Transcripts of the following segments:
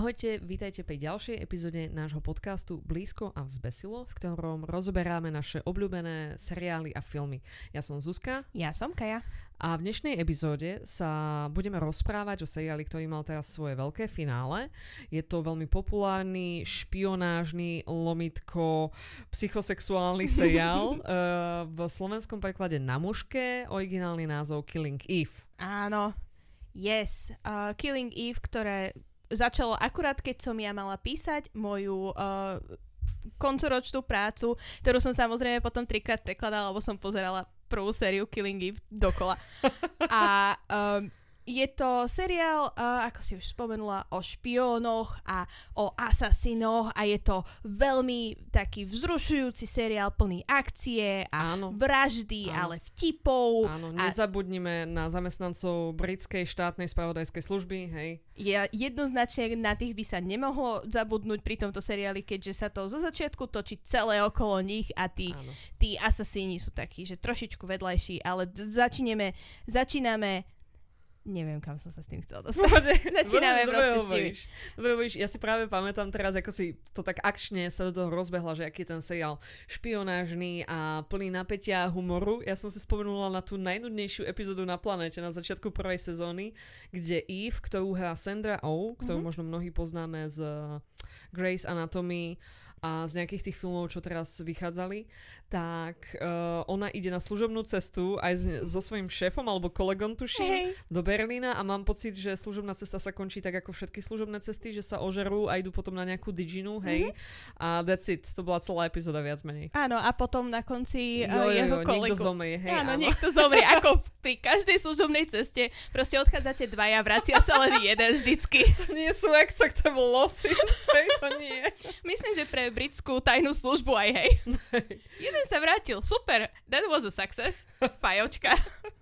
Ahojte, vítajte pri ďalšej epizóde nášho podcastu Blízko a vzbesilo, v ktorom rozoberáme naše obľúbené seriály a filmy. Ja som Zuzka. Ja som Kaja. A v dnešnej epizóde sa budeme rozprávať o seriáli, ktorý mal teraz svoje veľké finále. Je to veľmi populárny, špionážny, lomitko, psychosexuálny seriál. uh, v slovenskom preklade Na muške, originálny názov Killing Eve. Áno, yes. Uh, Killing Eve, ktoré začalo akurát, keď som ja mala písať moju uh, koncoročnú prácu, ktorú som samozrejme potom trikrát prekladala, lebo som pozerala prvú sériu Killing Eve dokola. A um, je to seriál, uh, ako si už spomenula, o špiónoch a o asasinoch a je to veľmi taký vzrušujúci seriál plný akcie a Áno. vraždy, Áno. ale vtipov. Áno, a... nezabudnime na zamestnancov britskej štátnej spravodajskej služby, hej. Je, jednoznačne na tých by sa nemohlo zabudnúť pri tomto seriáli, keďže sa to zo začiatku točí celé okolo nich a tí, tí asasíni sú takí, že trošičku vedľajší, ale začíname, začíname Neviem, kam som sa s tým chcela dostať. Začíname dobre, proste dobre s tým. Dobre hovoríš, ja si práve pamätám teraz, ako si to tak akčne sa do toho rozbehla, že aký je ten seriál špionážny a plný napätia a humoru. Ja som si spomenula na tú najnudnejšiu epizódu na planete na začiatku prvej sezóny, kde Eve, ktorú hrá Sandra Oh, ktorú mm-hmm. možno mnohí poznáme z Grace Anatomy, a z nejakých tých filmov, čo teraz vychádzali, tak uh, ona ide na služobnú cestu aj s, so svojím šéfom alebo kolegom, tuším, hey. do Berlína a mám pocit, že služobná cesta sa končí tak ako všetky služobné cesty, že sa ožerú a idú potom na nejakú diginu, hej. Mm-hmm. A that's it. To bola celá epizóda viac menej. Áno, a potom na konci uh, jo, jo, jeho jo, kolegu. Niekto zomrie, hej. Áno, áno, niekto zomrie. Ako pri každej služobnej ceste. Proste odchádzate dvaja, vracia sa len jeden vždycky. To nie sú acceptable losses, to nie. Myslím, že pre britskú tajnú službu aj, hej. Jeden sa vrátil, super, that was a success. Fajočka.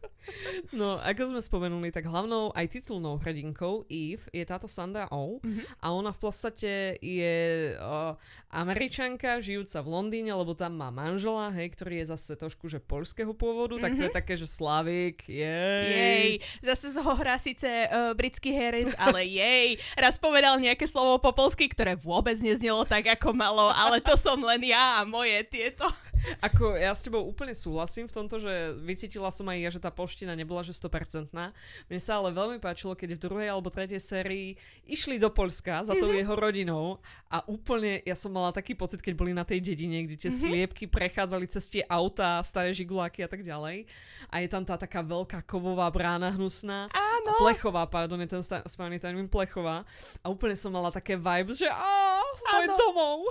No, ako sme spomenuli, tak hlavnou aj titulnou hrdinkou Eve je táto Sandra Oh mm-hmm. a ona v podstate je uh, američanka žijúca v Londýne, lebo tam má manžela, hej, ktorý je zase trošku, že polského pôvodu, mm-hmm. tak to je mhm. také, že Slavik, jej. Jej, zase ho hrá síce uh, britský herec, ale jej. Raz povedal nejaké slovo po polsky, ktoré vôbec neznelo tak, ako malo, ale to som len ja a moje tieto. Ako ja s tebou úplne súhlasím v tomto, že vycítila som aj ja, že tá polština nebola že 100%. Mne sa ale veľmi páčilo, keď v druhej alebo tretej sérii išli do Polska za tou mm-hmm. jeho rodinou a úplne ja som mala taký pocit, keď boli na tej dedine, kde tie mm-hmm. sliepky prechádzali cez tie autá, staré žiguláky a tak ďalej. A je tam tá taká veľká kovová brána hnusná. Áno. Plechová, pardon, je ten správny termín Plechová. A úplne som mala také vibes, že á, môj domov.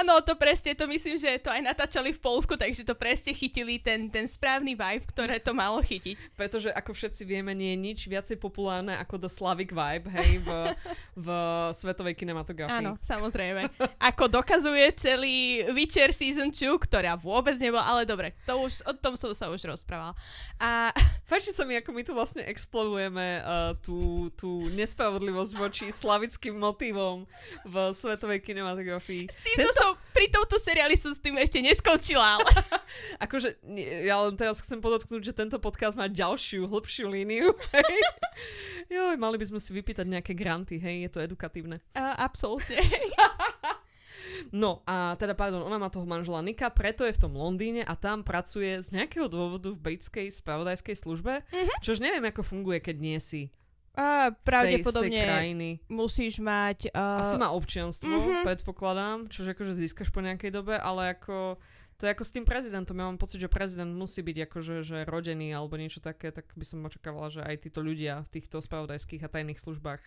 Áno, to presne, to myslím, že to aj natáčali v Polsku, takže to presne chytili ten, ten správny vibe, ktoré to malo chytiť. Pretože ako všetci vieme, nie je nič viacej populárne ako The Slavic vibe, hej, v, v svetovej kinematografii. Áno, samozrejme. Ako dokazuje celý Witcher Season 2, ktorá vôbec nebola, ale dobre, to už, o tom som sa už rozprával. A... Páči sa mi, ako my tu vlastne explodujeme uh, tú, tú nespravodlivosť voči slavickým motivom v svetovej kinematografii. S týmto Tento... som, pri tomto seriáli som s tým ešte neskončil ale... akože, ja len teraz chcem podotknúť, že tento podcast má ďalšiu, hĺbšiu líniu. Hej. Joj, mali by sme si vypýtať nejaké granty, hej, je to edukatívne. Uh, absolútne. No a teda, pardon, ona má toho manžela Nika, preto je v tom Londýne a tam pracuje z nejakého dôvodu v britskej spravodajskej službe, mm-hmm. čož neviem, ako funguje, keď nie si a pravdepodobne tej, tej krajiny. musíš mať... Uh... Asi má občianstvo, mm-hmm. predpokladám, čože akože získaš po nejakej dobe, ale ako to je ako s tým prezidentom. Ja mám pocit, že prezident musí byť akože že rodený alebo niečo také, tak by som očakávala, že aj títo ľudia v týchto spravodajských a tajných službách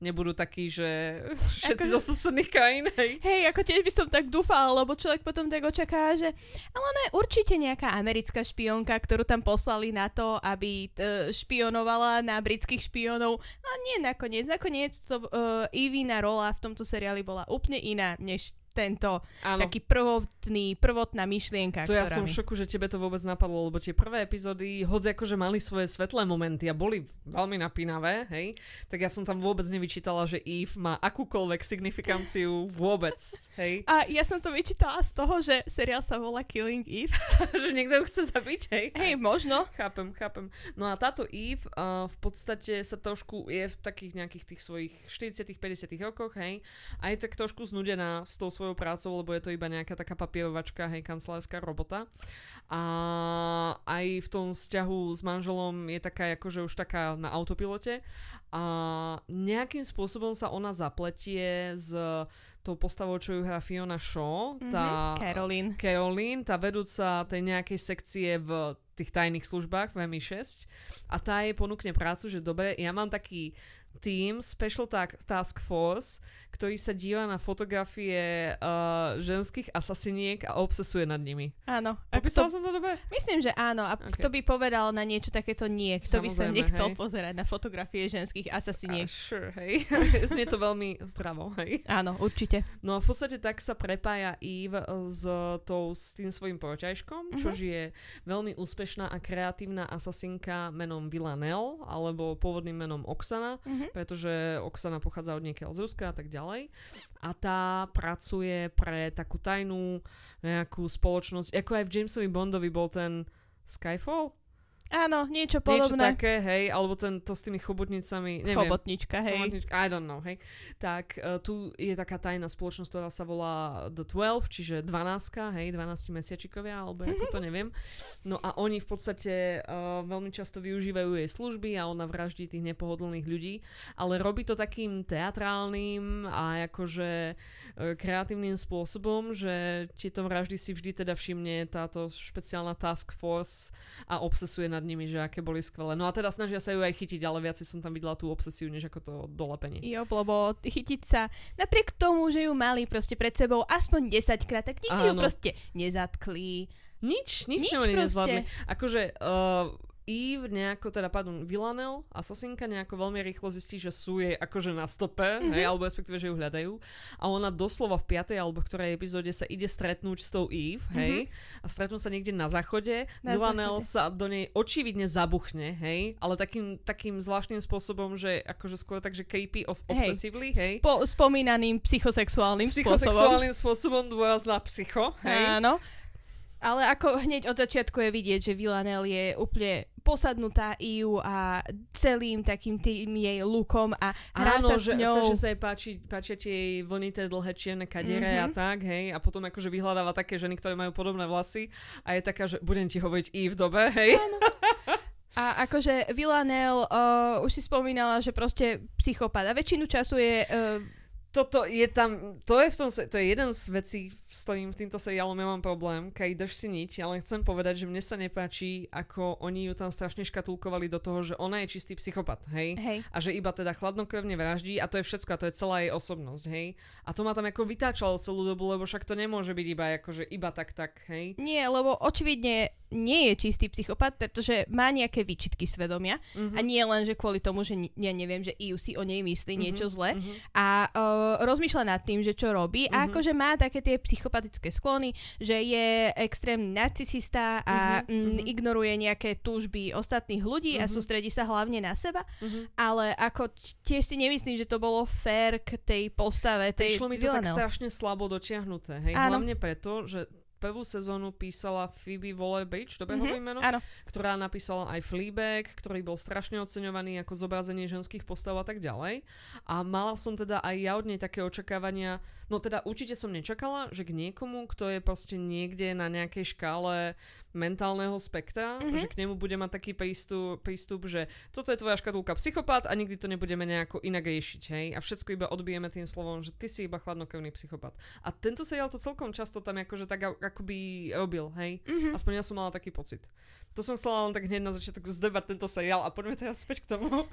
nebudú takí, že všetci ako, zo susedných krajín. Hej. hej, ako tiež by som tak dúfala, lebo človek potom tak očaká, že ale ona je určite nejaká americká špionka, ktorú tam poslali na to, aby t- špionovala na britských špionov. No nie nakoniec. Nakoniec to uh, Ivina rola v tomto seriáli bola úplne iná, než tento Áno. taký prvotný, prvotná myšlienka. To ja som v šoku, že tebe to vôbec napadlo, lebo tie prvé epizódy, hoď akože mali svoje svetlé momenty a boli veľmi napínavé, hej, tak ja som tam vôbec nevidela vyčítala, že Eve má akúkoľvek signifikanciu vôbec, hej? A ja som to vyčítala z toho, že seriál sa volá Killing Eve. že niekto ju chce zabiť, hej? Hej, možno. Chápem, chápem. No a táto Eve uh, v podstate sa trošku je v takých nejakých tých svojich 40 50 rokoch, hej? A je tak trošku znudená s tou svojou prácou, lebo je to iba nejaká taká papierovačka, hej, kancelárska robota. A aj v tom vzťahu s manželom je taká akože už taká na autopilote a nejakým spôsobom sa ona zapletie s tou postavou, čo ju hrá Fiona Shaw, tá mm-hmm. Caroline. Caroline, tá vedúca tej nejakej sekcie v tých tajných službách v MI6 a tá jej ponúkne prácu, že dobre, ja mám taký tým Special Task Force, ktorý sa díva na fotografie uh, ženských asasiniek a obsesuje nad nimi. Áno. Popísala som to dobre? Myslím, že áno. A okay. kto by povedal na niečo takéto nie? Kto by sa nechcel hej. pozerať na fotografie ženských asasiniek? Uh, sure, hej. Znie to veľmi zdravo, hej. Áno, určite. No a v podstate tak sa prepája Eve s, tou, s tým svojim proťažkom, uh-huh. čož je veľmi úspešná a kreatívna asasinka menom Villanelle, alebo pôvodným menom Oksana. Uh-huh uh-huh. pretože Oksana pochádza od niekiaľ z Ruska a tak ďalej. A tá pracuje pre takú tajnú nejakú spoločnosť, ako aj v Jamesovi Bondovi bol ten Skyfall? Áno, niečo podobné. Niečo také, hej, alebo ten, to s tými chobotnicami, neviem. Chobotnička, hej. Chobotnička, I don't know, hej. Tak uh, tu je taká tajná spoločnosť, ktorá sa volá The 12, čiže 12, hej, 12 mesiačikovia, alebo ako to neviem. No a oni v podstate uh, veľmi často využívajú jej služby a ona vraždí tých nepohodlných ľudí, ale robí to takým teatrálnym a akože uh, kreatívnym spôsobom, že tieto vraždy si vždy teda všimne táto špeciálna task force a obsesuje na nad nimi, že aké boli skvelé. No a teda snažia sa ju aj chytiť, ale viac som tam videla tú obsesiu, než ako to dolepenie. Jo, lebo chytiť sa, napriek tomu, že ju mali proste pred sebou aspoň 10 krát, tak nikdy Áno. ju proste nezatkli. Nič, nič, nič sme nezvládli. Akože uh, Eve nejako, teda pardon, Villanel, asasinka nejako veľmi rýchlo zistí, že sú jej akože na stope, mm-hmm. hej, alebo respektíve, že ju hľadajú. A ona doslova v 5. alebo ktorej epizóde sa ide stretnúť s tou Eve, hej, mm-hmm. a stretnú sa niekde na záchode. Na Villanel záchode. sa do nej očividne zabuchne, hej, ale takým, takým zvláštnym spôsobom, že akože skôr tak, že creepy, os- obsessively, hej. Spo- spomínaným psychosexuálnym, psychosexuálnym spôsobom. spôsobom dôraz na psycho, hej. Áno. Ale ako hneď od začiatku je vidieť, že Villanelle je úplne posadnutá Iu a celým takým tým jej lukom a hrá Áno, sa že, s ňou. že sa jej páči, páčia tie jej vlnité dlhé čierne kadere mm-hmm. a tak, hej, a potom akože vyhľadáva také ženy, ktoré majú podobné vlasy a je taká, že budem ti hovoriť i v dobe, hej. Áno. A akože Villanelle uh, už si spomínala, že proste psychopat a väčšinu času je uh, toto je tam, to je v tom, to je jeden z vecí, s ktorým v týmto seriálom ja mám problém, keď drž si nič, ale chcem povedať, že mne sa nepáči, ako oni ju tam strašne škatulkovali do toho, že ona je čistý psychopat, hej? hej. A že iba teda chladnokrvne vraždí a to je všetko a to je celá jej osobnosť, hej? A to ma tam ako vytáčalo celú dobu, lebo však to nemôže byť iba akože iba tak tak, hej? Nie, lebo očividne nie je čistý psychopat, pretože má nejaké výčitky svedomia uh-huh. a nie len, že kvôli tomu, že ja neviem, že Iu si o nej myslí uh-huh. niečo zle uh-huh. a uh, rozmýšľa nad tým, že čo robí uh-huh. a akože má také tie psychopatické sklony, že je extrémny narcisista a uh-huh. m, ignoruje nejaké túžby ostatných ľudí uh-huh. a sústredí sa hlavne na seba, uh-huh. ale ako tiež si nemyslím, že to bolo fér k tej postave. Tej Prišlo mi to tak strašne slabo dotiahnuté, hej, Áno. hlavne preto, že prvú sezónu písala Phoebe Waller-Bridge, dobre mm-hmm, meno? Áno. Ktorá napísala aj Fleabag, ktorý bol strašne oceňovaný ako zobrazenie ženských postav a tak ďalej. A mala som teda aj ja od nej také očakávania, no teda určite som nečakala, že k niekomu, kto je proste niekde na nejakej škále mentálneho spektra, mm-hmm. že k nemu bude mať taký prístup, prístup, že toto je tvoja škatulka psychopat a nikdy to nebudeme nejako inak riešiť, hej? A všetko iba odbijeme tým slovom, že ty si iba chladnokrvný psychopat. A tento seriál to celkom často tam akože tak akoby robil, hej? Mm-hmm. Aspoň ja som mala taký pocit. To som chcela len tak hneď na začiatok zdebať tento seriál a poďme teraz späť k tomu,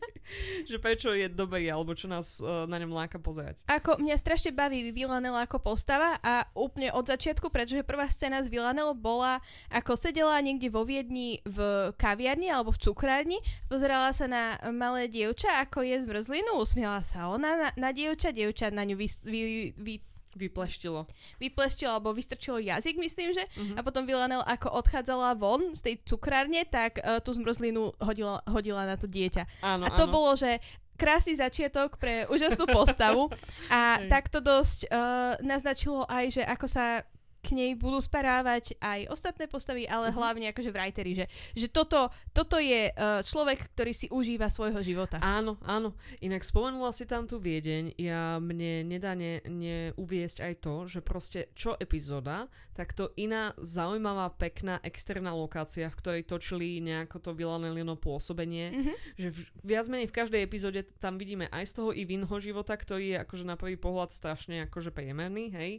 že prečo je dobrý, alebo čo nás uh, na ňom láka pozerať. Ako mňa strašne baví Villanelle ako postava a úplne od začiatku, pretože prvá scéna z Villanelle bola, ako sedela niekde vo Viedni v kaviarni alebo v cukrárni, pozerala sa na malé dievča, ako je zmrzlinu, usmiala sa ona na, na dievča, dievča na ňu vy, vy, vy Vypleštilo. Vypleštilo, alebo vystrčilo jazyk, myslím, že. Uh-huh. A potom Villanel, ako odchádzala von z tej cukrárne, tak uh, tú zmrzlinu hodila, hodila na to dieťa. Áno, a to áno. bolo, že krásny začiatok pre úžasnú postavu a takto dosť uh, naznačilo aj, že ako sa k nej budú sparávať aj ostatné postavy, ale Mhm. hlavne akože writeri, že, že toto, toto je uh, človek, ktorý si užíva svojho života. Áno, áno. Inak spomenula si tam tú Viedeň. Ja mne nedá ne, neuviesť aj to, že proste čo epizóda, tak to iná zaujímavá, pekná externá lokácia, v ktorej točili nejako to Villanellino pôsobenie. Mhm. Že v, viac menej v každej epizóde tam vidíme aj z toho Ivinho života, ktorý je akože na prvý pohľad strašne akože priemerný, hej.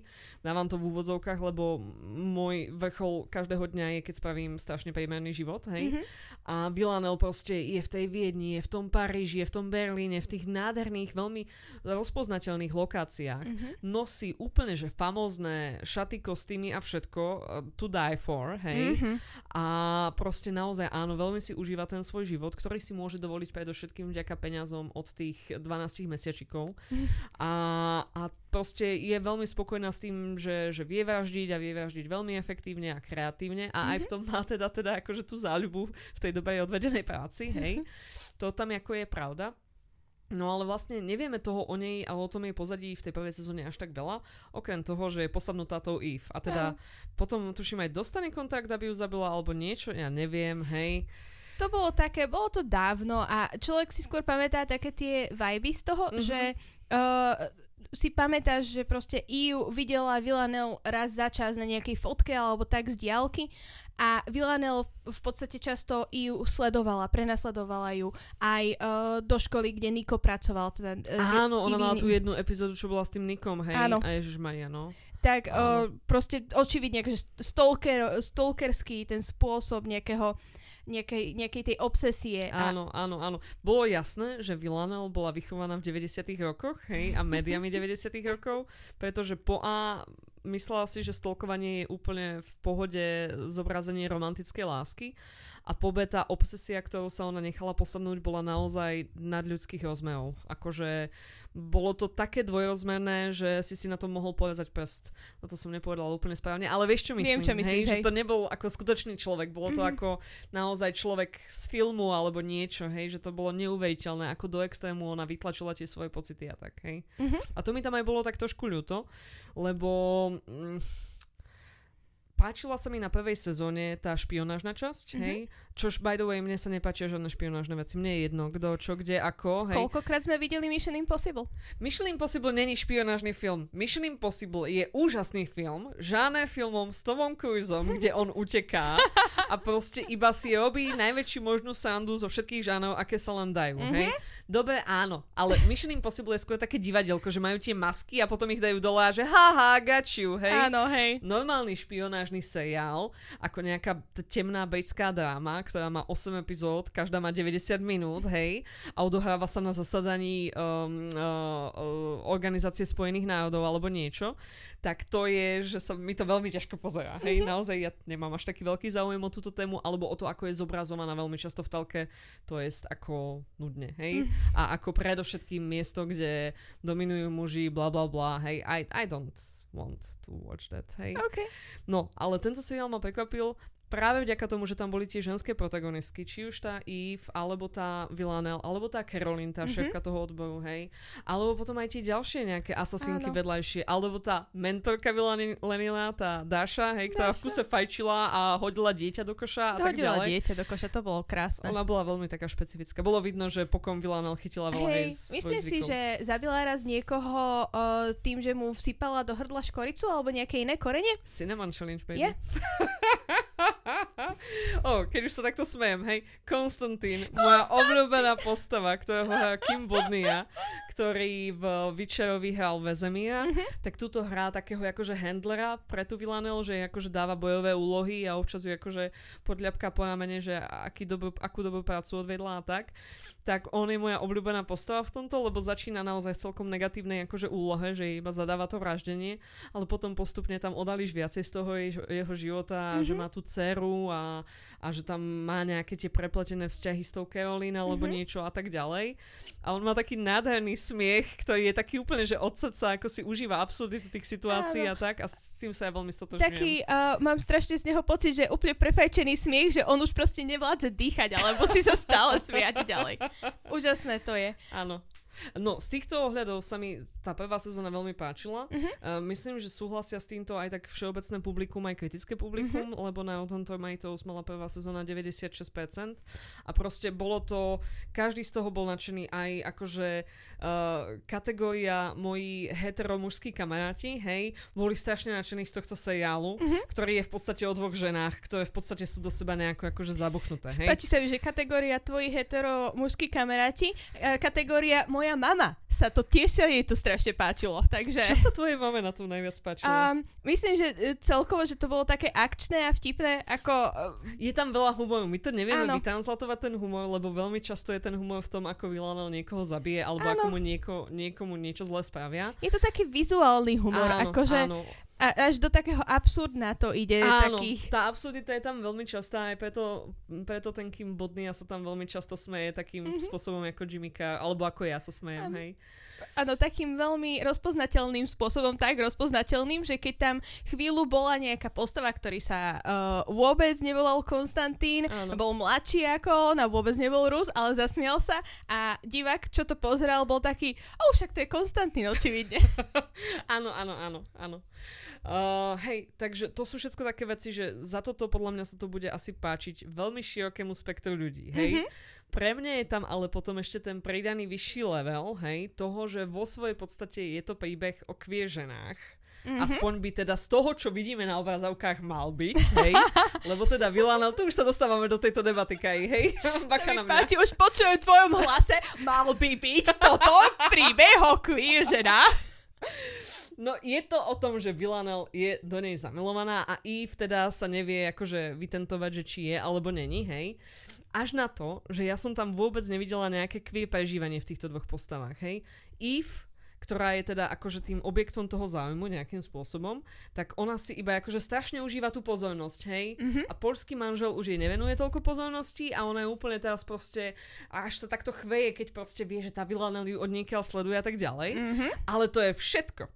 Dávam to v úvodzovkách, lebo môj vrchol každého dňa je, keď spravím strašne priemerný život, hej. Mhm. A Villanel proste je v tej Viedni, je v tom Paríži, je v tom Berlíne, v tých nádherných, veľmi rozpoznateľných lokáciách. Mhm. Nosí úplne, že famózne šaty, kostýmy a všetko uh, to die for, hej. Mhm. A proste naozaj áno, veľmi si užíva ten svoj život, ktorý si môže dovoliť predovšetkým vďaka peňazom od tých 12 mesiačikov. Mhm. A, a proste je veľmi spokojná s tým, že, že vie vraždiť a vie vraždiť veľmi efektívne a kreatívne a aj v tom má teda, teda akože tú záľubu v tej dobe odvedenej práci, hej. To tam ako je pravda. No ale vlastne nevieme toho o nej a o tom jej pozadí v tej prvej sezóne až tak veľa, okrem toho, že je posadnutá tou Eve. A teda Áno. potom tuším aj dostane kontakt, aby ju zabila alebo niečo, ja neviem, hej. To bolo také, bolo to dávno a človek si skôr pamätá také tie vibey z toho, Mhm. že uh, si pamätáš, že proste Iu videla Villanel raz za čas na nejakej fotke alebo tak z diálky a Villanel v podstate často Iu sledovala, prenasledovala ju aj uh, do školy, kde Niko pracoval. Teda, uh, Áno, ona mala Ivy- tú jednu epizódu, čo bola s tým Nikom, hej. Áno. A Ježišmaria, no. tak Áno. uh, proste očividne akože stalker, stalkerský ten spôsob nejakého nejakej, nejakej tej obsesie. A, Áno, áno, áno. Bolo jasné, že Villanel bola vychovaná v 90 rokoch, hej, a médiami 90 rokov, pretože po A myslela si, že stolkovanie je úplne v pohode zobrazenie romantickej lásky a po B tá obsesia, ktorou sa ona nechala posadnúť, bola naozaj nadľudských rozmerov. Akože bolo to také dvojrozmerné, že si si na to mohol povedať prst. No to som nepovedala úplne správne, ale vieš čo myslím, Viem, čo myslíš, hej, že hej. to nebol ako skutočný človek, bolo to Mhm. ako naozaj človek z filmu alebo niečo, hej, že to bolo neuveriteľné, ako do extrému ona vytlačila tie svoje pocity a tak, hej. Mhm. A to mi tam aj bolo tak trošku ľúto, lebo mm, páčila sa mi na prvej sezóne tá špionážna časť, Mhm. hej, čož by the way, mne sa nepáčia žiadne špionážne veci, mne je jedno, kto, čo, kde, ako, hej. Koľkokrát sme videli Mission Impossible? Mission Impossible není špionážny film. Mission Impossible je úžasný film, žáne filmom s Tomom Cruiseom, kde on uteká a proste iba si robí najväčšiu možnú sandu zo všetkých žánov, aké sa len dajú, Mhm. hej? Dobre, áno, ale Mission Impossible je skôr také divadelko, že majú tie masky a potom ich dajú dole a že haha, got you, hej? Áno, hej. normálny špionážny seriál, ako nejaká temná britská dráma, ktorá má 8 epizód, každá má 90 minút, hej, a odohráva sa na zasadaní um, uh, uh, Organizácie spojených národov alebo niečo, tak to je, že sa mi to veľmi ťažko pozerá. Hej, naozaj ja nemám až taký veľký záujem o túto tému, alebo o to, ako je zobrazovaná veľmi často v telke, to je ako nudne, hej. A ako predovšetkým miesto, kde dominujú muži, bla bla bla, hej, I, I don't want to watch that, hej. OK. No, ale tento seriál ma prekvapil práve vďaka tomu, že tam boli tie ženské protagonistky, či už tá Eve, alebo tá Villanelle, alebo tá Caroline, tá Mhm. šéfka toho odboru, hej. Alebo potom aj tie ďalšie nejaké asasinky Áno. vedľajšie, alebo tá mentorka Villanella, tá Dáša, hej, ktorá v Dáša. kuse fajčila a hodila dieťa do koša a tak Hodila ďalej. dieťa do koša, to bolo krásne. Ona bola veľmi taká špecifická. Bolo vidno, že pokom Villanelle chytila veľa Hej, myslím si, zvykov. že zabila raz niekoho uh, tým, že mu vsypala do hrdla škoricu alebo nejaké iné korene? Cinnamon Challenge, baby. Je? oh, keď už sa takto smejem, hej. Konstantín, moja obľúbená postava, ktorého hrá Kim Bodnia, ktorý v Witcherovi hral Vezemíra, Mhm. tak túto hrá takého akože handlera pre tú Villanelle, že akože dáva bojové úlohy a občas ju akože podľapka po ramene, že aký dobrú, akú dobrú prácu odvedla a tak. Tak on je moja obľúbená postava v tomto, lebo začína naozaj v celkom negatívnej akože úlohe, že iba zadáva to vraždenie, ale potom postupne tam odalíš viacej z toho jeho, jeho života, mm-hmm. že má tú dceru a, a že tam má nejaké tie prepletené vzťahy s tou Caroline alebo Mhm. niečo a tak ďalej. A on má taký nádherný smiech, ktorý je taký úplne, že od srdca, ako si užíva absurditu tých situácií Áno. a tak a s tým sa ja veľmi stotožňujem. Taký, uh, mám strašne z neho pocit, že je úplne prefajčený smiech, že on už proste nevládze dýchať, alebo si sa stále smiať ďalej. Úžasné to je. Áno. No, z týchto ohľadov sa mi tá prvá sezóna veľmi páčila. Mhm. Uh, myslím, že súhlasia s týmto aj tak všeobecné publikum, aj kritické publikum, Mhm. lebo na Rotten Tomatoes mala prvá sezóna 96% a proste bolo to, každý z toho bol nadšený aj akože uh, kategória moji heteromužskí kamaráti, hej, boli strašne nadšení z tohto seriálu, Mhm. ktorý je v podstate o dvoch ženách, ktoré v podstate sú do seba nejako akože zabuchnuté, hej. Páči sa mi, že kategória tvoji hetero mužskí kamaráti, uh, kategória moja mama sa to tiež sa jej to strašne páčilo, takže... Čo sa tvojej mame na tom najviac páčilo? Um, myslím, že uh, celkovo, že to bolo také akčné a vtipné, ako... Uh, Je tam veľa humoru. My to nevieme Áno. vytranslatovať ten humor, lebo veľmi často je ten humor v tom, ako Villanel niekoho zabije, alebo Áno. ako mu nieko, niekomu niečo zle spravia. je to taký vizuálny humor, áno, akože áno. A, až do takého absurdná to ide. Áno, takých... tá absurdita je tam veľmi častá, aj preto, preto ten Kim Bodnia sa tam veľmi často smeje takým Mhm. spôsobom ako Jimmy Carr, alebo ako ja sa smejem, Áno. hej. Áno, takým veľmi rozpoznateľným spôsobom, tak rozpoznateľným, že keď tam chvíľu bola nejaká postava, ktorý sa uh, vôbec nevolal Konstantín, Áno. bol mladší ako on a vôbec nebol Rus, ale zasmial sa a divák, čo to pozeral, bol taký, o, však to je Konstantín, očividne. áno, áno, áno, áno. Uh, hej, takže to sú všetko také veci, že za toto podľa mňa sa to bude asi páčiť veľmi širokému spektru ľudí, hej. Mhm. Pre mňa je tam ale potom ešte ten pridaný vyšší level, hej, toho, že vo svojej podstate je to príbeh o queer ženách. Mhm. Aspoň by teda z toho, čo vidíme na obrazovkách, mal byť, hej. Lebo teda Villanel, tu už sa dostávame do tejto debaty, Kaj, hej. Bacha na mňa. páči, už počujem v tvojom hlase, mal by byť toto príbeh o queer. No je to o tom, že Villanel je do nej zamilovaná a Eve teda sa nevie akože vytentovať, že či je alebo není, hej. Až na to, že ja som tam vôbec nevidela nejaké queer prežívanie v týchto dvoch postavách, hej. Eve, ktorá je teda akože tým objektom toho záujmu nejakým spôsobom, tak ona si iba akože strašne užíva tú pozornosť, hej. Mhm. A polský manžel už jej nevenuje toľko pozornosti a ona je úplne teraz proste, až sa takto chveje, keď proste vie, že tá Villanel ju od niekiaľ sleduje a tak ďalej. Mhm. Ale to je všetko.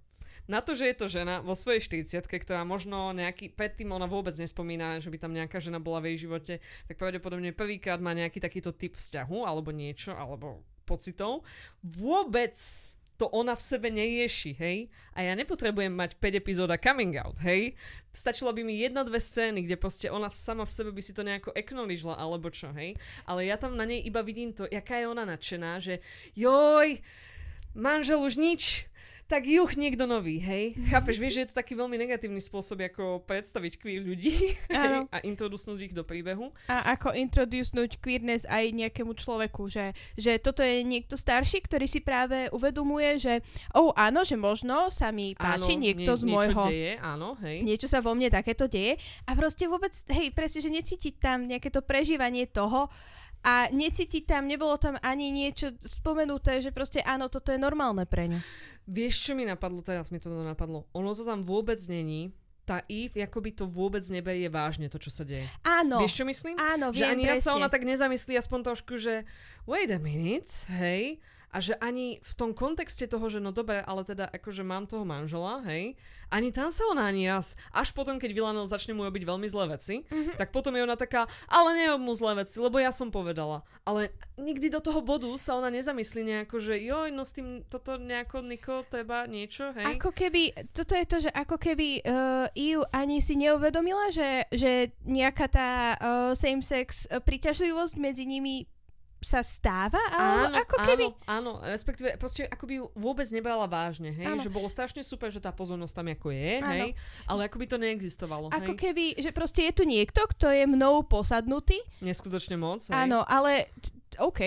Na to, že je to žena vo svojej 40 ktorá možno nejaký, predtým ona vôbec nespomína, že by tam nejaká žena bola v jej živote, tak pravdepodobne prvýkrát má nejaký takýto typ vzťahu, alebo niečo, alebo pocitov. Vôbec to ona v sebe nerieši, hej? A ja nepotrebujem mať 5 epizóda coming out, hej? Stačilo by mi jedna, dve scény, kde proste ona sama v sebe by si to nejako acknowledgela, alebo čo, hej? Ale ja tam na nej iba vidím to, jaká je ona nadšená, že joj, manžel už nič, tak juch niekto nový, hej? Chápeš, vieš, že je to taký veľmi negatívny spôsob, ako predstaviť queer ľudí a introdusnúť ich do príbehu. A ako introducnúť queerness aj nejakému človeku, že, že toto je niekto starší, ktorý si práve uvedomuje, že oh, áno, že možno sa mi páči áno, niekto z niečo môjho... deje, áno, hej. Niečo sa vo mne takéto deje a proste vôbec, hej, presne, že necítiť tam nejaké to prežívanie toho a necítiť tam, nebolo tam ani niečo spomenuté, že proste áno, toto je normálne pre ňu. Vieš, čo mi napadlo teraz? Mi to napadlo. Ono to tam vôbec není. Tá Eve akoby to vôbec neberie vážne, to, čo sa deje. Áno, Vieš, čo myslím? áno, že viem ani raz sa presne. ona tak nezamyslí aspoň trošku, že wait a minute, hej, a že ani v tom kontexte toho, že no dobre, ale teda akože mám toho manžela, hej, ani tam sa ona ani raz, až potom, keď Villanel začne mu robiť veľmi zlé veci, Mhm. tak potom je ona taká, ale nerob mu zlé veci, lebo ja som povedala. Ale nikdy do toho bodu sa ona nezamyslí nejako, že joj, no s tým toto nejako, Niko, teba niečo, hej. Ako keby, toto je to, že ako keby uh, Iu ani si neuvedomila, že, že nejaká tá uh, same-sex uh, príťažlivosť medzi nimi sa stáva, ale Áno, ako keby... áno, áno, respektíve proste ako by ju vôbec nebrala vážne, hej, Áno. že bolo strašne super, že tá pozornosť tam ako je, Áno. hej, ale ako by to neexistovalo, Ako hej, keby, že proste je tu niekto, kto je mnou posadnutý, neskutočne moc, hej. áno, ale OK,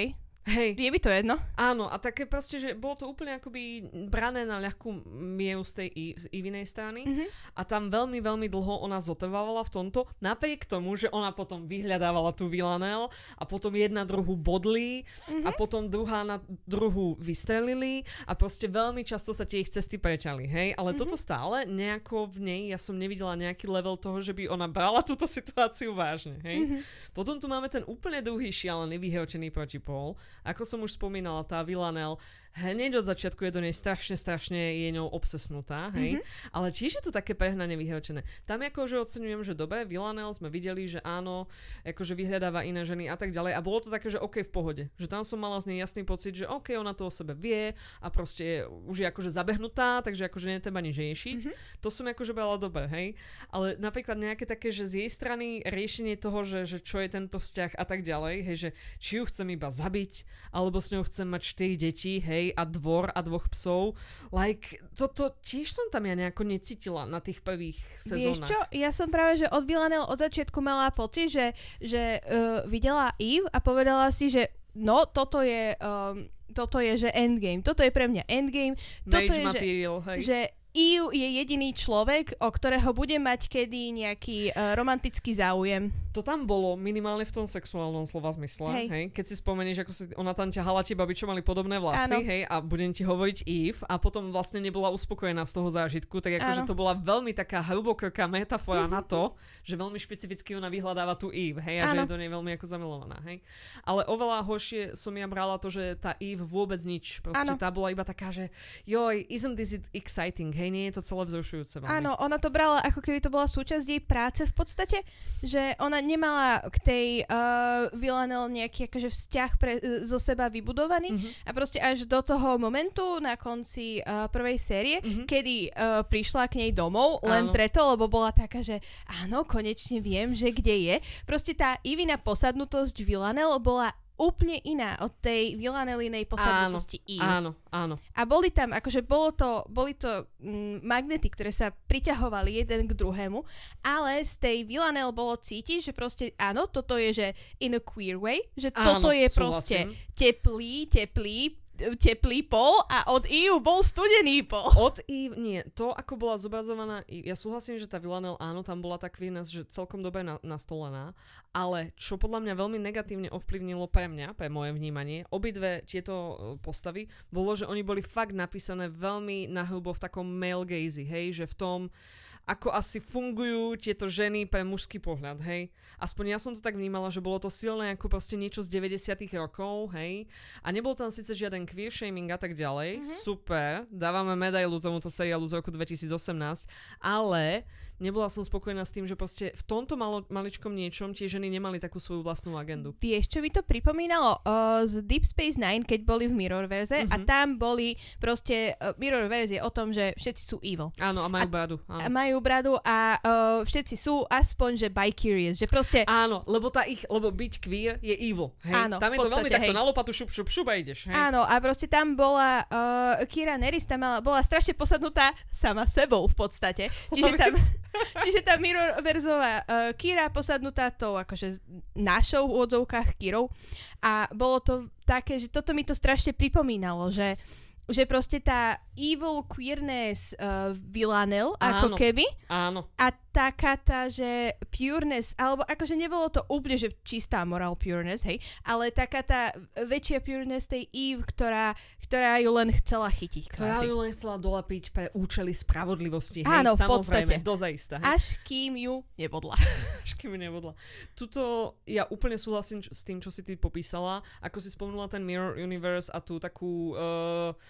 Hej, je by to jedno. áno, a také proste, že bolo to úplne akoby brané na ľahkú mieru z tej I- z Ivinej strany Mhm. a tam veľmi, veľmi dlho ona zotrvávala v tomto, napriek tomu, že ona potom vyhľadávala tú Villanel a potom jedna druhu bodli Mhm. a potom druhá na druhu vystrelili a proste veľmi často sa tie ich cesty prečali, hej? Ale Mhm. toto stále nejako v nej, ja som nevidela nejaký level toho, že by ona brala túto situáciu vážne, hej? Mhm. Potom tu máme ten úplne druhý šialený vyhročený protipol. Ako som už spomínala, tá Villanel hneď od začiatku je do nej strašne, strašne je ňou obsesnutá, hej. Mm-hmm. Ale tiež je to také prehnane vyhročené. Tam akože oceňujem, že dobre, Villanel sme videli, že áno, akože vyhľadáva iné ženy a tak ďalej. A bolo to také, že OK v pohode. Že tam som mala z nej jasný pocit, že OK, ona to o sebe vie a proste už je akože zabehnutá, takže akože netreba nič riešiť. Mm-hmm. To som akože brala dobre, hej. Ale napríklad nejaké také, že z jej strany riešenie toho, že, že čo je tento vzťah a tak ďalej, hej, že či ju chcem iba zabiť, alebo s ňou chcem mať 4 deti, hej, a dvor a dvoch psov. Like, toto tiež som tam ja nejako necítila na tých prvých sezónach. Vieš čo, ja som práve, že od Villanel od začiatku mala pocit, že, že uh, videla Eve a povedala si, že no, toto je, um, toto je, že endgame. Toto je pre mňa endgame. Toto Mage je, material, že, hej. že Eve je jediný človek, o ktorého bude mať kedy nejaký uh, romantický záujem. To tam bolo minimálne v tom sexuálnom slova zmysle, hej. Hej. Keď si spomenieš, ako si ona tam ťahala tie baby, čo mali podobné vlasy, Áno. hej, a budem ti hovoriť Eve a potom vlastne nebola uspokojená z toho zážitku, tak akože to bola veľmi taká hlboká metafora na to, že veľmi špecificky ona vyhľadáva tú Eve, hej, a že Áno. je do nej veľmi ako zamilovaná, hej. Ale oveľa horšie som ja brala to, že tá Eve vôbec nič, proste Áno. tá bola iba taká, že joj, isn't this exciting, hej, nie je to celé vzrušujúce veľmi. Áno, ona to brala ako keby to bola súčasť jej práce v podstate, že ona nemala k tej uh, Villanel nejaký akože vzťah pre, uh, zo seba vybudovaný Mhm. a proste až do toho momentu na konci uh, prvej série, Mhm. kedy uh, prišla k nej domov len Áno. preto, lebo bola taká, že áno, konečne viem, že kde je. Proste tá Ivina posadnutosť Villanel bola úplne iná od tej Villanelinej posadnutosti Eve. Áno, áno. A boli tam, akože bolo to, boli to mm, magnety, ktoré sa priťahovali jeden k druhému, ale z tej Villanelle bolo cítiť, že proste áno, toto je, že in a queer way, že Áno, toto je proste teplý, teplý, teplý pol a od EU bol studený pol. Od Eve, nie, to ako bola zobrazovaná, Eve, ja súhlasím, že tá Villanelle, áno, tam bola tá queerness, že celkom dobre na, nastolená, ale čo podľa mňa veľmi negatívne ovplyvnilo pre mňa, pre moje vnímanie, obidve tieto e, postavy, bolo, že oni boli fakt napísané veľmi nahrubo v takom male gaze, hej, že v tom, ako asi fungujú tieto ženy pre mužský pohľad, hej. Aspoň ja som to tak vnímala, že bolo to silné ako proste niečo z 90 rokov, hej. A nebol tam síce žiaden queer shaming a tak ďalej, mm-hmm. super, dávame medailu tomuto seriálu z roku 2018, ale nebola som spokojná s tým, že proste v tomto malo, maličkom niečom tie ženy nemali takú svoju vlastnú agendu. Vieš, čo mi to pripomínalo? Uh, z Deep Space Nine, keď boli v Mirrorverse a Mhm. tam boli proste, uh, Mirrorverse je o tom, že všetci sú evil. Áno, a majú A- bradu. A Áno. majú bradu a uh, všetci sú aspoň, že bi-curious, že proste Áno, lebo tá ich, lebo byť queer je evil, hej? Áno, tam je to veľmi podstate, takto hej. na lopatu šup, šup, šup a ideš, hej? Áno, a proste tam bola uh, Kira Neris, tam mala, bola strašne posadnutá sama sebou v podstate. Čiže tam, čiže tá Mirrorverzová uh, Kira posadnutá tou akože našou v úvodzovkách Kirou. A bolo to také, že toto mi to strašne pripomínalo, že že proste tá evil queerness uh, Villanel, ako Áno. keby, Áno. a taká tá, že pureness, alebo akože nebolo to úplne, že čistá moral pureness, hej, ale taká tá väčšia pureness tej Eve, ktorá, ktorá ju len chcela chytiť. Ktorá kvázi. ju len chcela dolapiť pre účely spravodlivosti. Hej, Áno, v podstate. dozaista. Hej. Až kým ju nebodla. Až kým mi nebodla. Tuto ja úplne súhlasím s tým, čo si ty popísala. Ako si spomenula ten Mirror Universe a tú takú uh,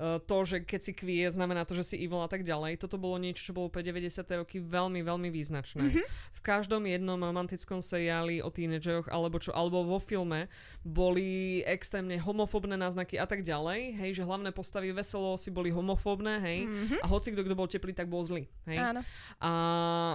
to, že keď si queer, znamená to, že si evil a tak ďalej. Toto bolo niečo, čo bolo pre 90. roky veľmi, veľmi význačné. Mhm. V každom jednom romantickom seriáli o tínedžeroch alebo čo, alebo vo filme boli extrémne homofóbne náznaky a tak ďalej. Hej, že hlavné postavy veselo si boli homofóbne, hej. Mhm. A hoci kto, kto bol teplý, tak bol zlý. Hej. Áno. A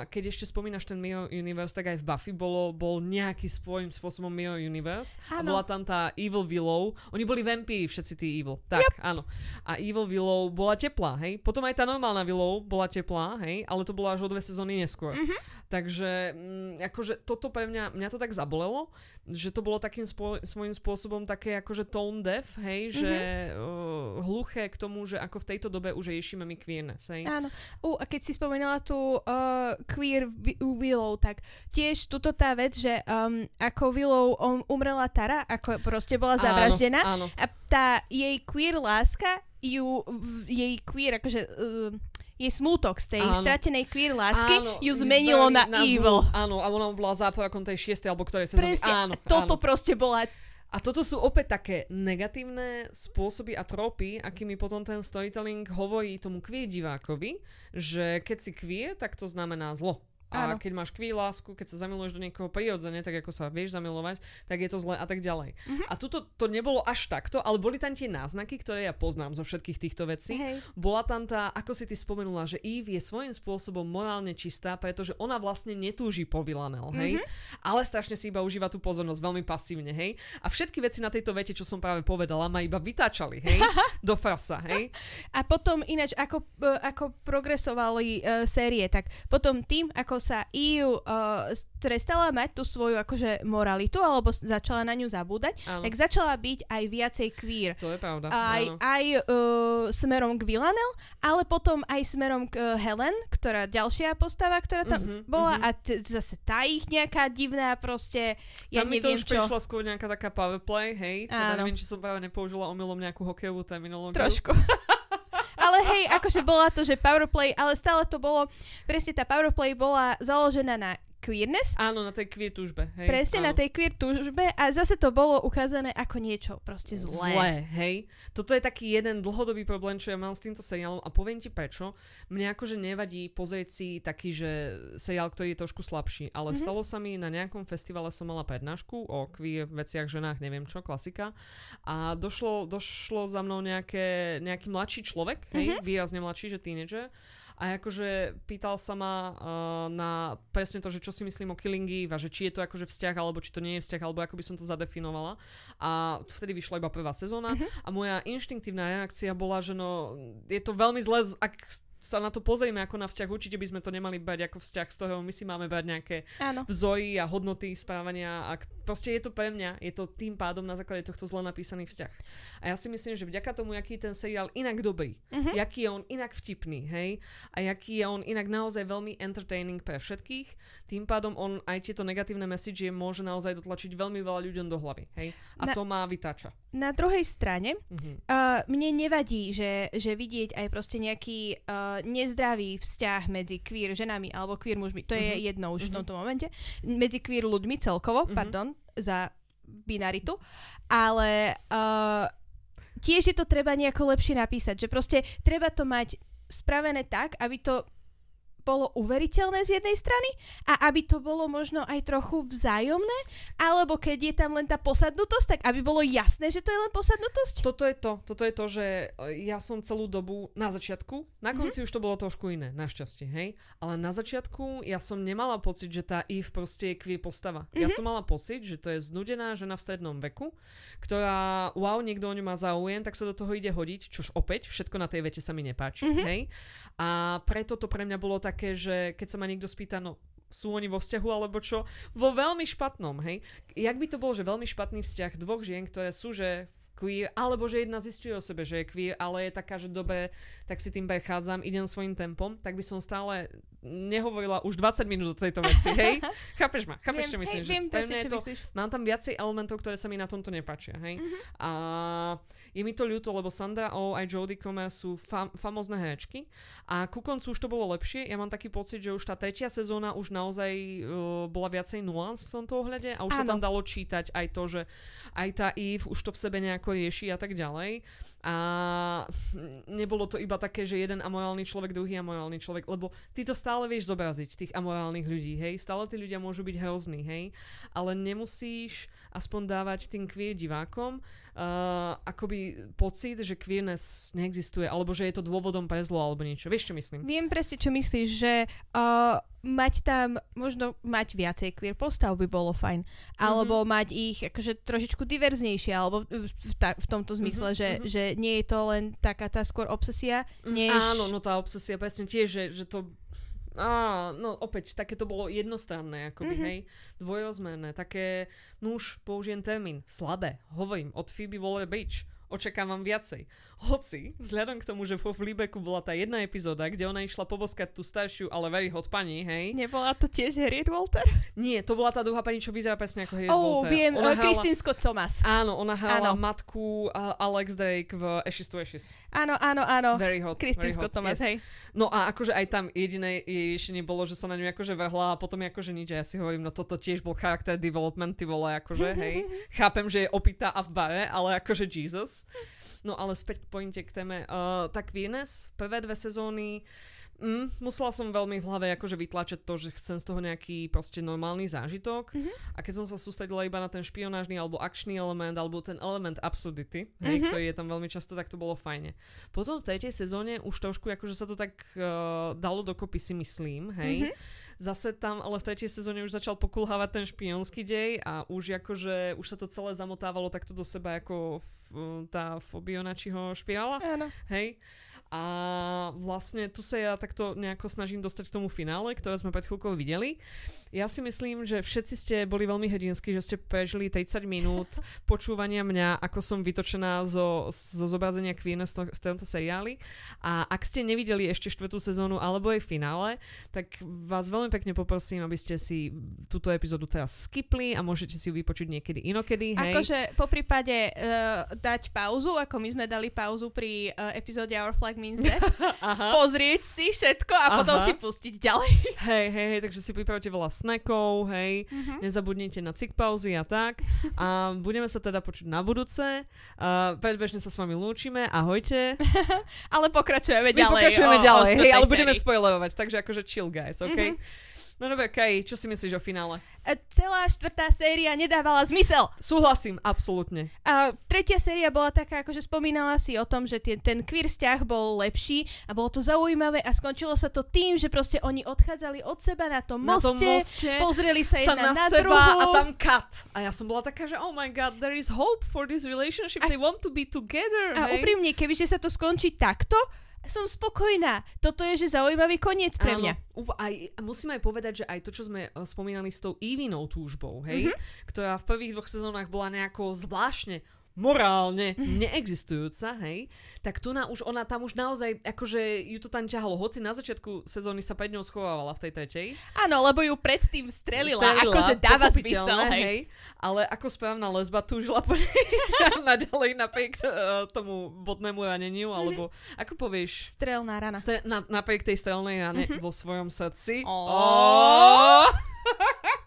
keď ešte spomínaš ten Mirror Universe, tak aj v Buffy bolo, bol nejaký svojím spôsobom Mirror Universe. A Áno. bola tam tá Evil Willow. Oni boli vampíri všetci tí Evil. Tak, yep. áno. A Evil Willow bola teplá, hej. Potom aj tá normálna Willow bola teplá, hej. Ale to bola až o dve sezóny neskôr. Mhm. Takže mm, akože toto pre mňa, mňa to tak zabolelo, že to bolo takým spo, svojím spôsobom také akože tone deaf, hej, že uh, hluché k tomu, že ako v tejto dobe už riešime my queerness, hej. Áno. U, a keď si spomenula tú uh, queer vi- Willow, tak tiež tuto tá vec, že um, ako Willow um, umrela Tara, ako proste bola zavraždená Áno, áno. a tá jej queer láska ju, jej queer, akože uh, jej smútok z tej Áno. stratenej queer lásky Áno, ju zmenilo na, zlú. evil. Áno, a ona bola záporakom tej šiestej alebo ktorej sezóny. Presne, Áno, toto áno. proste bola A toto sú opäť také negatívne spôsoby a tropy, akými potom ten storytelling hovorí tomu kvie divákovi, že keď si kvie, tak to znamená zlo. A Áno. keď máš kví lásku, keď sa zamiluješ do niekoho prirodzene, tak ako sa vieš zamilovať, tak je to zle a tak ďalej. Mhm. A tuto to nebolo až takto, ale boli tam tie náznaky, ktoré ja poznám zo všetkých týchto vecí. Hej. Bola tam tá, ako si ty spomenula, že Eve je svojím spôsobom morálne čistá, pretože ona vlastne netúži po Villanelle, hej? Mhm. Ale strašne si iba užíva tú pozornosť veľmi pasívne, hej? A všetky veci na tejto vete, čo som práve povedala, ma iba vytáčali, hej? Do frasa, hej? A potom ináč, ako, e, ako progresovali uh, série, tak potom tým, ako sa Eve uh, prestala mať tú svoju akože moralitu, alebo začala na ňu zabúdať, Áno. tak začala byť aj viacej queer. To je pravda. Aj, áno. aj uh, smerom k Villanelle, ale potom aj smerom k uh, Helen, ktorá ďalšia postava, ktorá tam Mhm, bola mhm. a t- zase tá ich nejaká divná proste, ja Tam mi to neviem už čo. prišla skôr nejaká taká powerplay, hej? Teda Áno. neviem, či som práve nepoužila omylom nejakú hokejovú terminológiu. Trošku. ale hej, akože bola to, že powerplay, ale stále to bolo, presne tá powerplay bola založená na queerness, Áno, na tej kvie túžbe, hej? presne áno. na tej queer túžbe a zase to bolo ukázané ako niečo proste zlé. Zlé, hej. Toto je taký jeden dlhodobý problém, čo ja mám s týmto seriálom a poviem ti prečo. Mne akože nevadí pozrieť si taký, že seriál, ktorý je trošku slabší, ale Mhm. mm-hmm. stalo sa mi na nejakom festivale som mala prednášku o queer veciach, ženách, neviem čo, klasika. A došlo, došlo za mnou nejaké, nejaký mladší človek, hej, Mhm. výrazne mladší, že teenager. A akože pýtal sa ma uh, na presne to, že čo si myslím o Killing Eve a že či je to akože vzťah, alebo či to nie je vzťah, alebo ako by som to zadefinovala. A vtedy vyšla iba prvá sezóna Mhm. a moja inštinktívna reakcia bola, že no, je to veľmi zle, ak sa na to pozrieme ako na vzťah, určite by sme to nemali brať ako vzťah, z toho my si máme brať nejaké Áno. vzory a hodnoty správania a proste je to pre mňa, je to tým pádom na základe tohto zle napísaný vzťah. A ja si myslím, že vďaka tomu, aký je ten seriál inak dobrý, Mhm. jaký je on inak vtipný, hej, a jaký je on inak naozaj veľmi entertaining pre všetkých, tým pádom on aj tieto negatívne message môže naozaj dotlačiť veľmi veľa ľuďom do hlavy, hej, a Na- to má vytáča. Na druhej strane, Mhm. Uh, mne nevadí, že, že vidieť aj proste nejaký uh, nezdravý vzťah medzi queer ženami alebo queer mužmi. To je Mhm. jedno už v Mhm. tomto momente. Medzi queer ľuďmi celkovo, Mhm. pardon, za binaritu. Ale uh, tiež je to treba nejako lepšie napísať. Že proste treba to mať spravené tak, aby to bolo uveriteľné z jednej strany a aby to bolo možno aj trochu vzájomné, alebo keď je tam len tá posadnutosť, tak aby bolo jasné, že to je len posadnutosť. Toto je to, toto je to, že e, ja som celú dobu na začiatku, na konci mm-hmm. už to bolo trošku iné, našťastie, hej, ale na začiatku ja som nemala pocit, že tá Eve proste je queer postava. Mm-hmm. Ja som mala pocit, že to je znudená žena v strednom veku, ktorá, wow, niekto o ňu má záujem, tak sa do toho ide hodiť, čož opäť, všetko na tej vete sa mi nepáči, Mhm. mm-hmm. hej. A preto to pre mňa bolo také, že keď sa ma niekto spýta, no sú oni vo vzťahu alebo čo, vo veľmi špatnom, hej. Jak by to bol, že veľmi špatný vzťah dvoch žien, ktoré sú, že queer, alebo že jedna zistuje o sebe, že je queer, ale je taká, že dobe, tak si tým prechádzam, idem svojim tempom, tak by som stále nehovorila už 20 minút o tejto veci, hej? Chápeš ma? Chápeš, čo myslím? hej, že viem pre presne, čo to, myslíš. mám tam viacej elementov, ktoré sa mi na tomto nepáčia, hej? Mhm. A je mi to ľúto, lebo Sandra Oh aj Jodie Comer sú fam- famózne herečky a ku koncu už to bolo lepšie. Ja mám taký pocit, že už tá tretia sezóna už naozaj uh, bola viacej nuans v tomto ohľade a už sa Áno. tam dalo čítať aj to, že aj tá Eve už to v sebe nejako rieši a tak ďalej. A nebolo to iba také, že jeden amorálny človek, druhý amorálny človek, lebo ty to stále vieš zobraziť, tých amorálnych ľudí, hej? Stále tí ľudia môžu byť hrozní, hej? Ale nemusíš aspoň dávať tým queer divákom uh, akoby pocit, že queerness neexistuje, alebo že je to dôvodom pre zlo, alebo niečo. Vieš, čo myslím? Viem presne, čo myslíš, že uh, mať tam, možno mať viacej queer postav by bolo fajn. Alebo Mhm. mať ich akože trošičku diverznejšie, alebo v, ta, v tomto zmysle, Mhm, že, mhm. že nie je to len taká tá skôr obsesia, Mm, než... Áno, no tá obsesia presne tiež, že, že to... Á, no opäť, také to bolo jednostranné, akoby, Mhm. hej, dvojrozmerné, také, no už použijem termín, slabé, hovorím, od Phoebe Waller-Bridge. Očakávam viacej. Hoci, vzhľadom k tomu, že vo Fleabagu bola tá jedna epizóda, kde ona išla poboskať tú staršiu, ale very hot pani, hej? Nebola to tiež Harriet Walter? Nie, to bola tá druhá pani, čo vyzerá presne ako Harriet Oh, Walter. viem, Ona Christine Scott Thomas. Áno, ona hrala Áno. matku uh, Alex Drake v Ashes to Ashes. Áno, áno, áno. Very hot. Christine very Scott hot, Thomas, yes. hej. No a akože aj tam jediné jej riešenie bolo, že sa na ňu akože vrhla a potom akože nič. A ja si hovorím, no toto tiež bol charakter development, ty vole, akože, hej. Chápem, že je opitá a v bare, ale akože Jesus. No ale späť k pointe k téme. Uh, tak Queerness, prvé dve sezóny, Mm, musela som veľmi v hlave akože vytlačať to, že chcem z toho nejaký proste normálny zážitok. Mhm. A keď som sa sústredila iba na ten špionážny alebo akčný element, alebo ten element absurdity, hej, Mhm. ktorý je tam veľmi často, tak to bolo fajne. Potom v tretej sezóne už trošku akože sa to tak uh, dalo dokopy si myslím, hej. Mhm. Zase tam, ale v tretej sezóne už začal pokulhávať ten špionský dej a už akože, už sa to celé zamotávalo takto do seba ako f- tá Fobionačiho špirála. Áno. Hej. A vlastne tu sa ja takto nejako snažím dostať k tomu finále, ktoré sme pred chvíľkou videli. Ja si myslím, že všetci ste boli veľmi hrdinskí, že ste prežili 30 minút počúvania mňa, ako som vytočená zo, zo zobrazenia Queen v tomto seriáli. A ak ste nevideli ešte štvrtú sezónu alebo aj finále, tak vás veľmi pekne poprosím, aby ste si túto epizódu teraz skipli a môžete si ju vypočuť niekedy inokedy. Akože po prípade uh, dať pauzu, ako my sme dali pauzu pri uh, epizóde Our Flag Aha. pozrieť si všetko a potom Aha. si pustiť ďalej. Hej, hej, hej, takže si pripravte veľa snackov, hej, Mhm. nezabudnite na cik pauzy a tak. A budeme sa teda počuť na budúce. Uh, predbežne sa s vami lúčime, ahojte. Ale pokračujeme My ďalej. pokračujeme o, ďalej, o hej, ale budeme spoilerovať, takže akože chill guys, OK? Mhm. No dobre, Kai, čo si myslíš o finále? E, Celá štvrtá séria nedávala zmysel. Súhlasím, absolútne. A tretia séria bola taká, akože spomínala si o tom, že tie, ten queer vzťah bol lepší a bolo to zaujímavé a skončilo sa to tým, že proste oni odchádzali od seba na tom Na tom moste, moste pozreli sa sa jedna na, na, seba druhú. a tam cut. A ja som bola taká, že oh my god, there is hope for this relationship. A- They want to be together. A hej? úprimne, kebyže sa to skončí takto, som spokojná. Toto je, že zaujímavý koniec pre mňa. Áno, aj, a musím aj povedať, že aj to, čo sme uh, spomínali s tou Evinou túžbou, hej, Mhm. mm-hmm. ktorá v prvých dvoch sezónach bola nejako zvláštne morálne Mhm. neexistujúca, hej, tak tu na už ona tam už naozaj, akože ju to tam ťahalo, hoci na začiatku sezóny sa pred ňou schovávala v tej tretej. Áno, lebo ju predtým strelila, akože dáva zmysel, pochopiteľné, hej. Ale ako správna lesba túžila po nej naďalej napriek uh, tomu bodnému raneniu, Mhm. alebo ako povieš, Strelná rana. Ste, na, napriek tej strelnej rane Mhm. vo svojom srdci. Ó. Ó.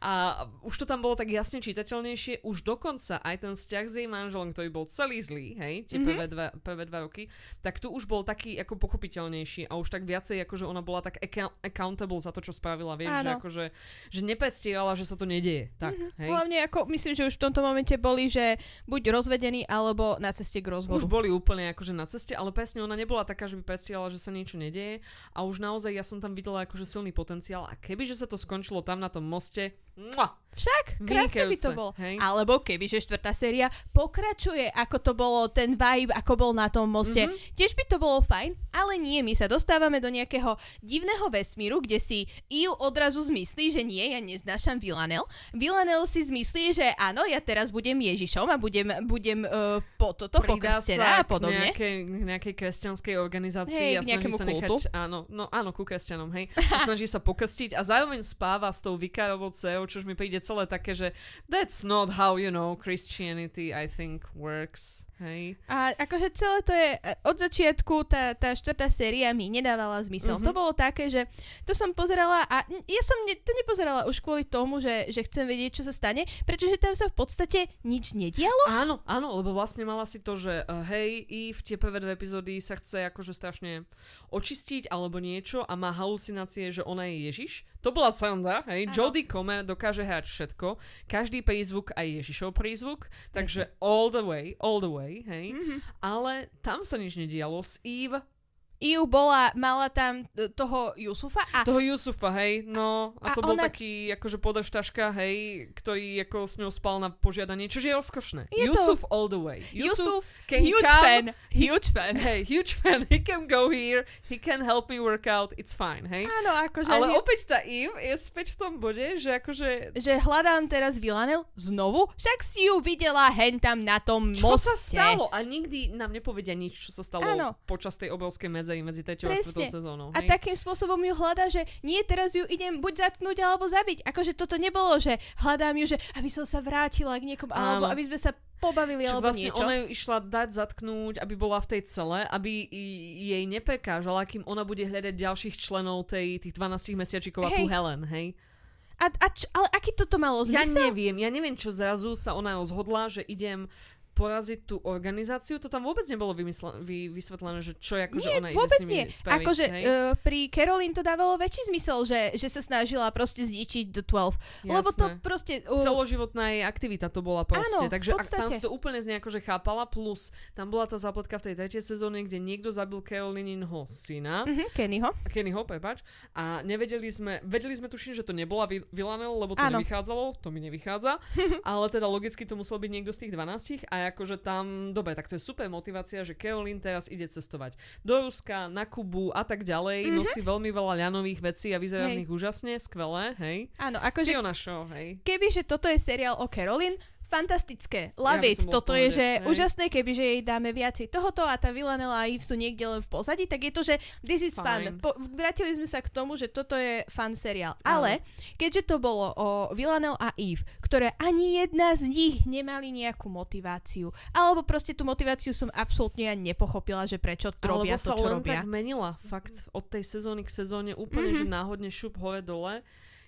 A už to tam bolo tak jasne čitateľnejšie, už dokonca aj ten vzťah s jej manželom, ktorý bol celý zlý, hej, tie Mhm. prvé, dva, prvé dva roky, tak tu už bol taký ako pochopiteľnejší a už tak viacej, akože ona bola tak account- accountable za to, čo spravila, vieš, že Áno. akože, že nepredstierala, že sa to nedieje. Tak, Mhm. hej. Hlavne ako, myslím, že už v tomto momente boli, že buď rozvedení, alebo na ceste k rozvodu. Už boli úplne akože na ceste, ale presne ona nebola taká, že by predstierala, že sa niečo nedieje a už naozaj ja som tam videla akože silný potenciál a keby, že sa to skončilo tam na tom moste, mua, Však, krásne by to bolo. hej. Alebo keby, že štvrtá séria pokračuje, ako to bolo, ten vibe, ako bol na tom moste. Mhm. Tiež by to bolo fajn, ale nie, my sa dostávame do nejakého divného vesmíru, kde si Iu odrazu zmyslí, že nie, ja neznášam Villanel. Villanel si zmyslí, že áno, ja teraz budem Ježišom a budem, budem uh, po toto pokrstená a podobne. k nejakej, nejakej kresťanskej organizácii Hej, a snaží sa kultu. nechať, áno, no áno, ku kresťanom, hej, a snaží sa pokrstiť a zároveň spáva s tou vikárovou dcerou, čož mi príde celé také, že that's not how, you know, Christianity, I think, works, hej. A akože celé to je, e, od začiatku tá, tá štvrtá séria mi nedávala zmysel. Mhm. To bolo také, že to som pozerala a ja som ne, to nepozerala už kvôli tomu, že, že chcem vedieť, čo sa stane, pretože tam sa v podstate nič nedialo. Áno, áno, lebo vlastne mala si to, že uh, hej, Eve tie prvé dve epizódy sa chce akože strašne očistiť alebo niečo a má halucinácie, že ona je Ježiš. To bola sranda, hej. Áno. Jodie Comer dokáže hrať všetko. Každý prízvuk aj Ježišov prízvuk. Takže all the way, all the way, hej. Mhm. Ale tam sa nič nedialo. S Eve Iu bola, mala tam e, toho Yusufa a Toho Yusufa, hej, no. A, A to bol ona- taký, akože podaštaška, hej, ktorý ako s ňou spal na požiadanie, čo je rozkošné. Je to- Yusuf all the way. Yusuf, can huge come, fan, huge fan. Hey, huge fan. He can go here, he can help me work out, it's fine, hej. Áno, akože... Ale je- opäť tá Eve je späť v tom bode, že akože že hľadám teraz Villanel znovu, však si ju videla hen tam na tom čo moste. sa stalo? A nikdy nám nepovedia nič, čo sa stalo Áno. počas tej obrovskej medzery medzi 3. a 4. Presne. sezónou. A hej? takým spôsobom ju hľadá, že nie, teraz ju idem buď zatknúť alebo zabiť. Akože toto nebolo, že hľadám ju, že aby som sa vrátila k niekomu, alebo aby sme sa pobavili Však alebo vlastne niečo. ona ju išla dať zatknúť, aby bola v tej cele, aby jej neprekážala, kým ona bude hľadať ďalších členov tej, tých 12 mesiačikov a Hej. Helen, hej? A, a č- ale aký toto malo Ja zmysel? neviem, ja neviem, čo zrazu sa ona rozhodla, že idem poraziť tú organizáciu, to tam vôbec nebolo vymysle- vy, vysvetlené, že čo je akože Nie, ona vôbec ide s nimi nie. spraviť, Akože hej? uh, pri Caroline to dávalo väčší zmysel, že, že sa snažila proste zničiť The 12. Lebo to Jasné. proste... Uh, Celoživotná jej aktivita to bola proste. Áno, Takže ak tam si to úplne nejako, že chápala, plus tam bola tá zápletka v tej tretej sezóne, kde niekto zabil Carolininho syna, uh-huh, Kennyho. Kennyho, prepač, a nevedeli sme, vedeli sme tuším, že to nebola Vi- Villanelle, lebo to Áno. nevychádzalo, to mi nevychádza, ale teda logicky to musel byť niekto z tých 12 a akože tam, dobre, tak to je super motivácia, že Caroline teraz ide cestovať do Ruska, na Kubu a tak ďalej, nosí veľmi veľa ľanových vecí a vyzerá v nich úžasne, skvelé, hej. Áno, akože Fiona Show, hej. kebyže toto je seriál o Caroline, fantastické. Love Ja it. Toto je, že hej. úžasné, kebyže jej dáme viacej tohoto a tá Villanella a Eve sú niekde len v pozadí, tak je to, že this is Fajn. fun. Po, vrátili sme sa k tomu, že toto je fun seriál. Ale keďže to bolo o Villanelle a Eve, ktoré ani jedna z nich nemali nejakú motiváciu, alebo proste tú motiváciu som absolútne ja nepochopila, že prečo robia Alebo sa to, čo len robia. tak menila. Fakt od tej sezóny k sezóne úplne, Mhm. že náhodne šup hore dole.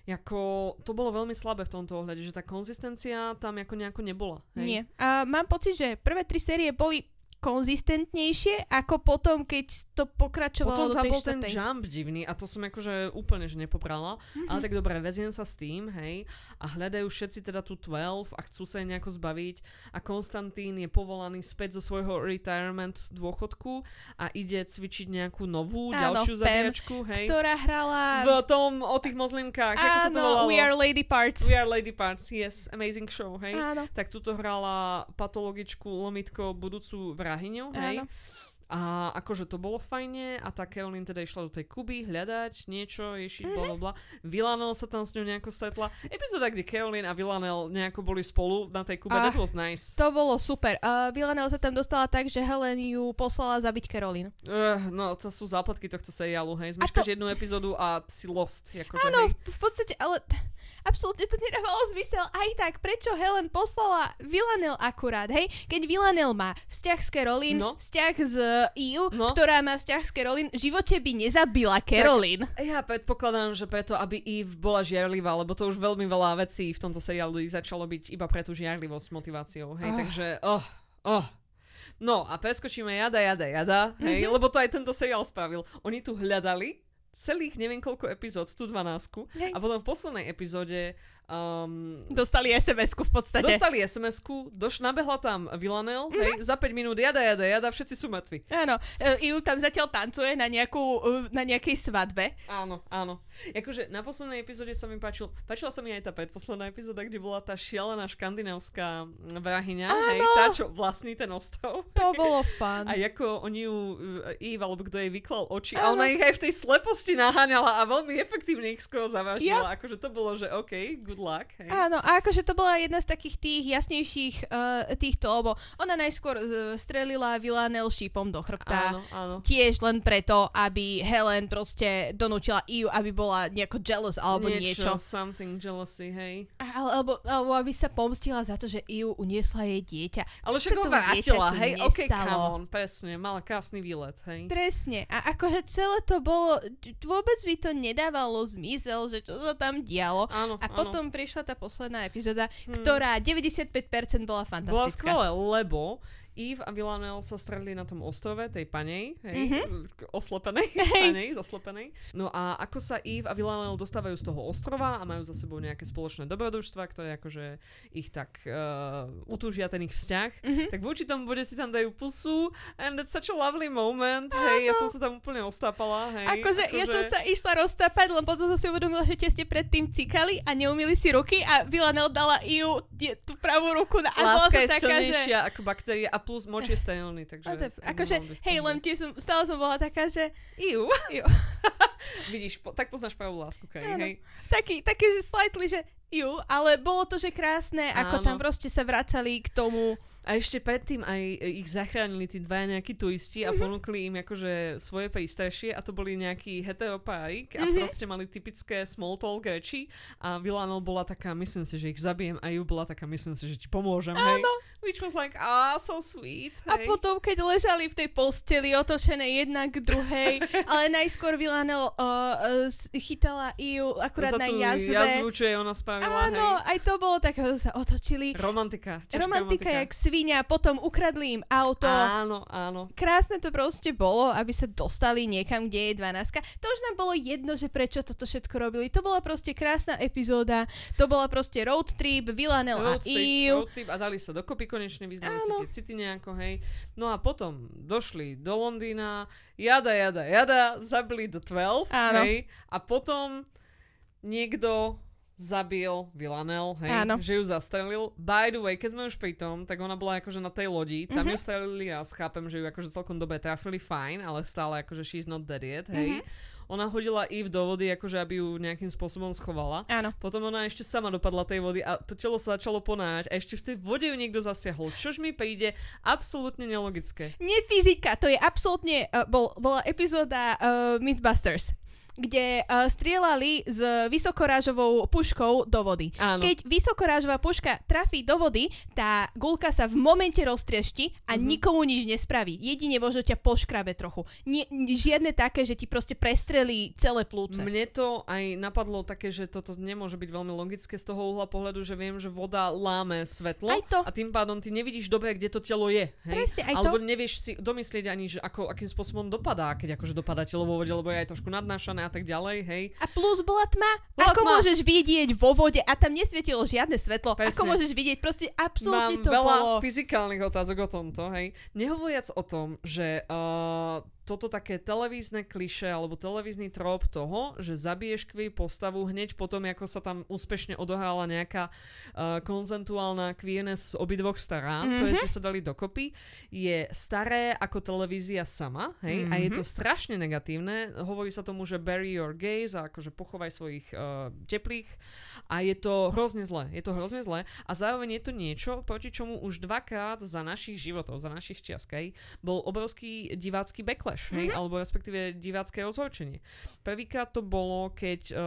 Jako, to bolo veľmi slabé v tomto ohľade, že tá konzistencia tam ako nejako nebola. Hej? Nie. A mám pocit, že prvé tri série boli konzistentnejšie ako potom, keď to Potom pokračovalo do tam tej bol ten štvrtej. jump divný a to som akože úplne že nepoprala. Mhm. Ale tak dobre, veziem sa s tým, hej. A hľadajú všetci teda tú 12 a chcú sa jej nejako zbaviť. A Konstantín je povolaný späť zo svojho retirement dôchodku a ide cvičiť nejakú novú, Áno, ďalšiu Pam, zabíjačku, hej. ktorá hrala... V tom, o tých mozlimkách, ako sa to Áno, volalo? We Are Lady Parts. We are Lady Parts, yes, amazing show, hej. Áno. Tak tuto hrala patologičku Lomitko, budúcu vrahyňu, hej. Áno. A akože to bolo fajne a tá Caroline teda išla do tej Kuby hľadať niečo, ješiť, Mhm. bla. Villanelle sa tam s ňou nejako stretla. Epizóda, kde Caroline a Villanelle nejako boli spolu na tej Kube, Ah, that was nice. To bolo super. Uh, Villanelle sa tam dostala tak, že Helen ju poslala zabiť Caroline. Uh, no, to sú zápletky tohto seriálu, hej. A Zmeškáš to- jednu epizódu a si lost, akože, Áno, hej. v, v podstate, ale t- absolútne to nedávalo zmysel. Aj tak, prečo Helen poslala Villanelle akurát, hej? Keď Villanelle má vzťah s Caroline, No. vzťah s uh, Eve, No. ktorá má vzťah s Caroline, v živote by nezabila Caroline. Ja predpokladám, že preto, aby Eve bola žiarlivá, lebo to už veľmi veľa vecí v tomto seriálu začalo byť iba pre tú žiarlivosť motiváciou, hej, Oh. takže, oh, oh. No a preskočíme jada, jada, jada, hej, Mhm. lebo to aj tento seriál spravil. Oni tu hľadali celých neviem koľko epizód, tú 12 Hej. a potom v poslednej epizóde um, Dostali SMS-ku v podstate. Dostali SMS-ku, doš, nabehla tam Villanelle, hej, za 5 minút jada, jada, jada, všetci sú mŕtvi. Áno, uh, Iu tam zatiaľ tancuje na, nejakú, uh, na nejakej svadbe. Áno, áno. Akože na poslednej epizóde sa mi páčil, páčila sa mi aj tá predposledná epizóda, kde bola tá šialená škandinávska vrahyňa, hej, tá, čo vlastní ten ostrov. To bolo fun. A ako oni ju, Eve, alebo kto jej vyklal oči, a Áno. ona ich aj v tej sleposti naháňala a veľmi efektívne ich skoro zavážila. Akože to bolo, že OK, good luck. Hej. Áno, a akože to bola jedna z takých tých jasnejších uh, týchto, lebo ona najskôr uh, strelila Villanelle šípom do chrbta. Áno, áno. Tiež len preto, aby Helen proste donútila Iu, aby bola nejako jealous alebo niečo. Something jealousy, hej. A- Alebo, alebo aby sa pomstila za to, že Iu uniesla jej dieťa. Ale však ho vrátila, hej, OK, come on, presne, mala krásny výlet, hej. Presne. A akože celé to bolo, vôbec by to nedávalo zmysel, že čo sa tam dialo. Áno, A áno. Potom prišla tá posledná epizóda, Hmm. ktorá 95% bola Bola fantastická. skvelé, lebo Eve a Villanelle sa stretli na tom ostrove tej panej, hej, Mhm. k- oslepenej, Hej. panej, zaslepenej. No a ako sa Eve a Villanelle dostávajú z toho ostrova a majú za sebou nejaké spoločné dobrodružstva, ktoré akože ich tak uh, utúžia ten ich vzťah, Mhm. tak v určitom bode si tam dajú pusu and it's such a lovely moment, hej, ja som sa tam úplne ostápala, hej. Akože ja som sa išla roztápať, len potom som si uvedomila, že tie ste predtým cikali a neumili si ruky a Villanelle dala tie- tú pravú ruku na, a Láska je taká, že... silnejšia ako baktérie a plus moč je sterilný, takže... To, akože, hej, len tiež som, stále som bola taká, že Iu. Iu. Vidíš, po, tak poznáš pravú lásku, Kari, hej. taký, taký, že slightly, že ju, ale bolo to, že krásne, ako Áno. tam proste sa vracali k tomu. A ešte predtým aj e, ich zachránili tí dvaja nejakí turisti a Mhm. ponúkli im akože svoje prístrešie a to boli nejakí heteropárik a Mhm. proste mali typické small talk reči a Villanelle bola taká, myslím si, že ich zabijem a ju bola taká, myslím si, že ti pomôžem, hej. Áno. Which was like, ah, so sweet, A hej. potom, keď ležali v tej posteli otočené jedna k druhej, ale najskôr Villanelle uh, uh, chytala Iu akurát Za na jazve. jazvu, čo jej ona spravila, Áno, hej. aj to bolo také, že sa otočili. Romantika. ťažká Romantika jak svinia, potom ukradli im auto. Áno, áno. Krásne to proste bolo, aby sa dostali niekam, kde je 12. To už nám bolo jedno, že prečo toto všetko robili. To bola proste krásna epizóda. To bola proste road trip, Villanelle a Eve. road trip a dali sa dokopy konečne, vyznali si tie city nejako, hej. No a potom došli do Londýna, jada, jada, jada, zabili do 12, Áno. hej. A potom niekto zabil Villanelle, hej, Áno. že ju zastrelil. By the way, keď sme už pri tom, tak ona bola akože na tej lodi, tam Mhm. ju strelili a chápem, že ju akože celkom dobre trafili fajn, ale stále akože she's not dead yet, hej. Mhm. Ona hodila Eve do vody, akože aby ju nejakým spôsobom schovala. Áno. Potom ona ešte sama dopadla tej vody a to telo sa začalo ponáhať a ešte v tej vode ju niekto zasiahol. Čož mi príde absolútne nelogické. Nie fyzika, to je absolútne, uh, bol, bola epizóda uh, Mythbusters kde uh, strieľali s vysokorážovou puškou do vody. Áno. Keď vysokorážová puška trafí do vody, tá gulka sa v momente roztriešti a Mhm. nikomu nič nespraví. Jedine možno ťa poškrabe trochu. Nie, žiadne také, že ti proste prestrelí celé plúce. Mne to aj napadlo také, že toto nemôže byť veľmi logické z toho uhla pohľadu, že viem, že voda láme svetlo Aj to. a tým pádom ty nevidíš dobre, kde to telo je. Hej? Presne, aj Alebo to. nevieš si domyslieť ani, že ako, akým spôsobom dopadá, keď akože dopadá telo vo vode, lebo je aj trošku nadnášané a tak ďalej, hej. A plus bola tma. Bola Ako tma. môžeš vidieť vo vode a tam nesvietilo žiadne svetlo. Ako Presne. môžeš vidieť? Proste absolútne Mám to veľa bolo... fyzikálnych otázok o tomto, hej. Nehovoriac o tom, že uh, toto také televízne kliše alebo televízny trop toho, že zabiješ queer postavu hneď potom, ako sa tam úspešne odohrala nejaká uh, konzentuálna queerness z obidvoch stará, mm-hmm. to je, Mhm. že sa dali dokopy, je staré ako televízia sama, hej, mm-hmm. a je to strašne negatívne. Hovorí sa tomu, že bury your gays a akože pochovaj svojich uh, teplých a je to hrozne zlé. Je to hrozne zlé a zároveň je to niečo, proti čomu už dvakrát za našich životov, za našich čiaskej, bol obrovský divácky backlash, hej, Mhm. alebo respektíve divácké rozhorčenie. Prvýkrát to bolo, keď uh,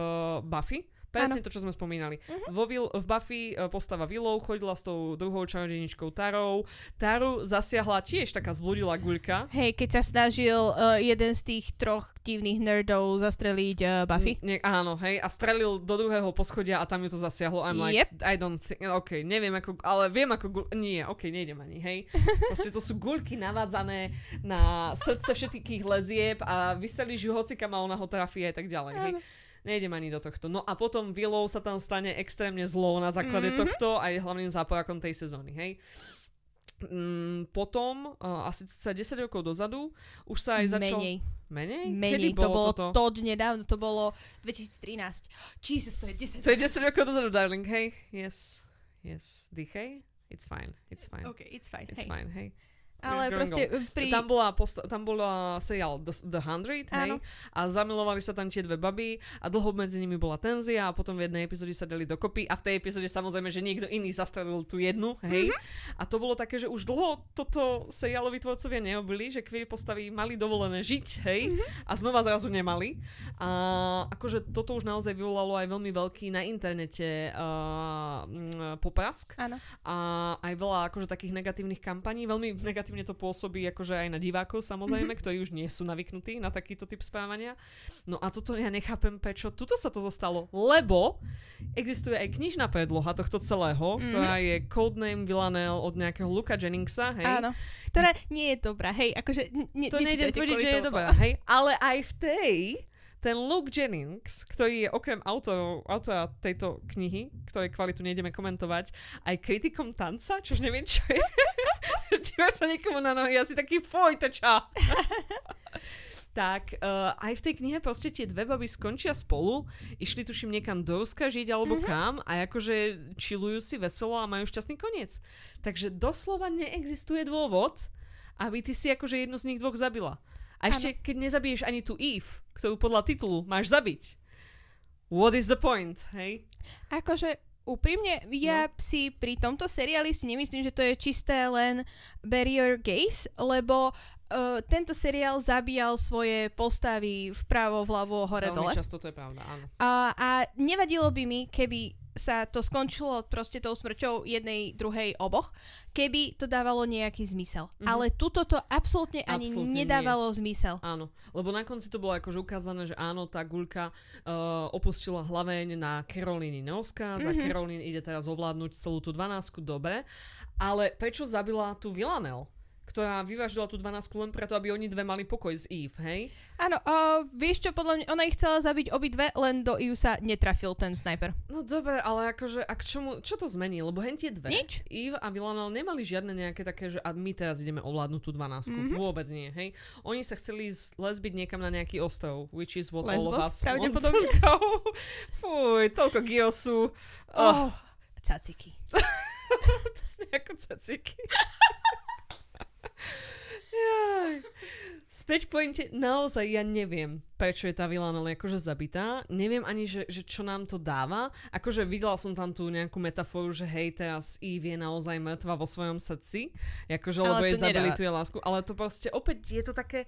Buffy Presne to, čo sme spomínali. Mhm. Vo Will, v Buffy uh, postava Willow chodila s tou druhou čarodejničkou Tarou. Taru zasiahla tiež taká zbludila guľka. Hej, keď sa snažil uh, jeden z tých troch divných nerdov zastreliť uh, Buffy. Nie, áno, hej, a strelil do druhého poschodia a tam ju to zasiahlo. I'm like, Yep. I don't think, ok, neviem ako, ale viem ako, gul- nie, ok, nejdem ani, hej. Proste to sú guľky navádzané na srdce všetkých lezieb a vystrelíš ju hocikam a ona ho trafí a tak ďalej, hej. Áno. Nejdem ani do tohto. No a potom Willow sa tam stane extrémne zlou na základe Mhm. tohto a je hlavným záporakom tej sezóny, hej. Mm, potom, uh, asi sa 10 rokov dozadu, už sa aj začal... Menej. Menej? Menej. Kedy to bolo toto? to nedávno, to bolo 2013. Jesus, to je 10. To je 10 rokov dozadu, darling, hej. Yes. Yes. Dýchej. It's fine. It's fine. OK, it's fine. It's hej. fine, hej. Ale proste Girl. pri... Tam bola, posta- tam bola seriál The, The Hundred, hej, a zamilovali sa tam tie dve baby a dlho medzi nimi bola tenzia a potom v jednej epizóde sa dali dokopy a v tej epizóde samozrejme, že niekto iný zastrelil tú jednu, hej. Mhm. A to bolo také, že už dlho toto seriáloví tvorcovia neobili, že queer postavy mali dovolené žiť, hej, Mhm. a znova zrazu nemali. A akože toto už naozaj vyvolalo aj veľmi veľký na internete uh, poprask Áno. a aj veľa akože takých negatívnych kampaní, veľmi negatívnych negatívne to pôsobí akože aj na divákov samozrejme, ktorí už nie sú navyknutí na takýto typ správania. No a toto ja nechápem, prečo tuto sa to stalo, lebo existuje aj knižná predloha tohto celého, Mhm. ktorá je Codename Villanelle od nejakého Luka Jenningsa, hej. Áno. Ktorá nie je dobrá, hej, akože... Ne, To nečítajte tvrdiť, že je dobrá, hej, ale aj v tej ten Luke Jennings, ktorý je okrem autorov, autora tejto knihy, ktorej kvalitu nejdeme komentovať, aj kritikom tanca, čož neviem, čo je. Díva sa niekomu na nohy, asi taký fuj, to čo? tak uh, aj v tej knihe proste tie dve baby skončia spolu, išli tuším niekam do Ruska žiť alebo Mhm. kam a akože čilujú si veselo a majú šťastný koniec. Takže doslova neexistuje dôvod, aby ty si akože jednu z nich dvoch zabila. A ešte keď nezabiješ ani tú Eve, ktorú podľa titulu máš zabiť. What is the point, hej? Akože úprimne, ja No. si pri tomto seriáli si nemyslím, že to je čisté len barrier gaze, lebo uh, tento seriál zabíjal svoje postavy vpravo, vľavo, hore, Veľmi dole. často to je pravda, áno. A, a nevadilo by mi, keby sa to skončilo proste tou smrťou jednej, druhej, oboch, keby to dávalo nejaký zmysel. Mhm. Ale tuto to absolútne ani Absolútne nie. nedávalo zmysel. Áno, lebo na konci to bolo akože ukázané, že áno, tá guľka uh, opustila hlaveň na Karolíny Novská, za Mhm. Karolín ide teraz ovládnuť celú tú 12 dobe, ale prečo zabila tú Villanelle? Ktorá vyvážila tú 12 len preto, aby oni dve mali pokoj s Eve, hej? Áno, uh, vieš čo, podľa mňa, ona ich chcela zabiť obidve, len do Iu sa netrafil ten sniper. No dobre, ale akože, a k čomu, čo to zmení? Lebo hen tie dve, Nič. Eve a Villanelle nemali žiadne nejaké také, že a my teraz ideme ovládnuť tú 12 Mhm. Vôbec nie, hej? Oni sa chceli lesbiť niekam na nejaký ostrov, which is what all of Lesbos, us pravdepodobne. Fuj, toľko giosu. Oh. Oh, caciky. to sú ako caciky. Jaj. Späť pointe, naozaj ja neviem, prečo je tá Villanelle akože zabitá. Neviem ani, že, že čo nám to dáva. Akože videla som tam tú nejakú metaforu, že hej, teraz Eve je naozaj mŕtva vo svojom srdci. Akože, Ale lebo jej zabili tú jej lásku. Ale to proste opäť je to také...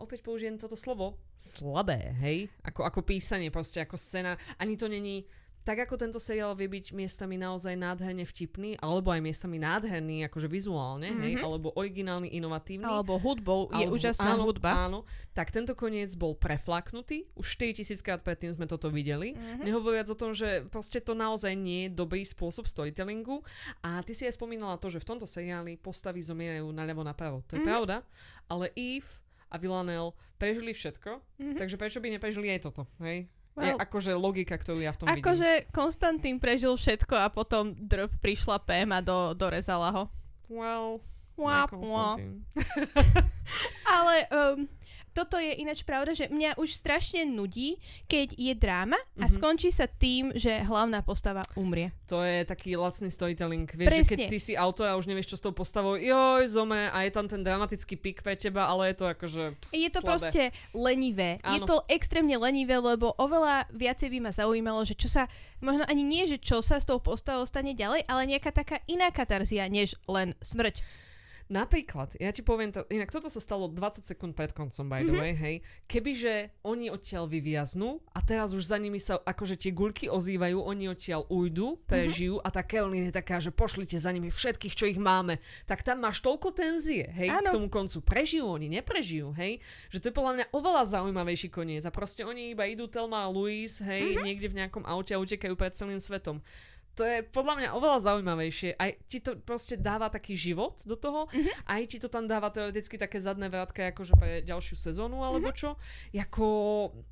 Opäť použijem toto slovo. Slabé, hej? Ako, ako písanie, proste ako scéna. Ani to není tak ako tento seriál vie byť miestami naozaj nádherne vtipný, alebo aj miestami nádherný, akože vizuálne, mm-hmm. hej, Mhm. alebo originálny, inovatívny. Alebo hudbou, je alebo- úžasná áno, hudba. Áno, tak tento koniec bol preflaknutý, už 4000 krát predtým sme toto videli, Mhm. nehovoriac o tom, že proste to naozaj nie je dobrý spôsob storytellingu a ty si aj spomínala to, že v tomto seriáli postavy zomierajú naľavo napravo. To je Mhm. pravda, ale Eve a Villanelle prežili všetko, Mhm. takže prečo by neprežili aj toto, hej? Je Well, akože logika, ktorú ja v tom vidím. akože Konstantín prežil všetko a potom drb prišla PM a do, dorezala ho. Well, Wap, wap. Ale um, toto je ináč pravda, že mňa už strašne nudí, keď je dráma a Mhm. skončí sa tým, že hlavná postava umrie. To je taký lacný storytelling. Vieš, že keď Presne. ty si autor a už nevieš, čo s tou postavou, joj, zome, a je tam ten dramatický pik pre teba, ale je to akože pst, Je to slabé. proste lenivé. Je Áno. to extrémne lenivé, lebo oveľa viacej by ma zaujímalo, že čo sa, možno ani nie, že čo sa s tou postavou stane ďalej, ale nejaká taká iná katarzia, než len smrť. Napríklad, ja ti poviem, to, inak toto sa stalo 20 sekúnd pred koncom, by the Mhm. way, hej. Kebyže oni odtiaľ vyviaznú a teraz už za nimi sa akože tie guľky ozývajú, oni odtiaľ ujdu, prežijú a tá Caroline je taká, že pošlite za nimi všetkých, čo ich máme. Tak tam máš toľko tenzie, hej, Áno. k tomu koncu. Prežijú oni, neprežijú, hej. Že to je podľa mňa oveľa zaujímavejší koniec a proste oni iba idú Telma a Louise, hej, Mhm. niekde v nejakom aute a utekajú pred celým svetom. To je podľa mňa oveľa zaujímavejšie. Aj ti to proste dáva taký život do toho, Mhm. aj ti to tam dáva teoreticky také zadné vrátka, akože pre ďalšiu sezónu, alebo Mhm. čo. Jako,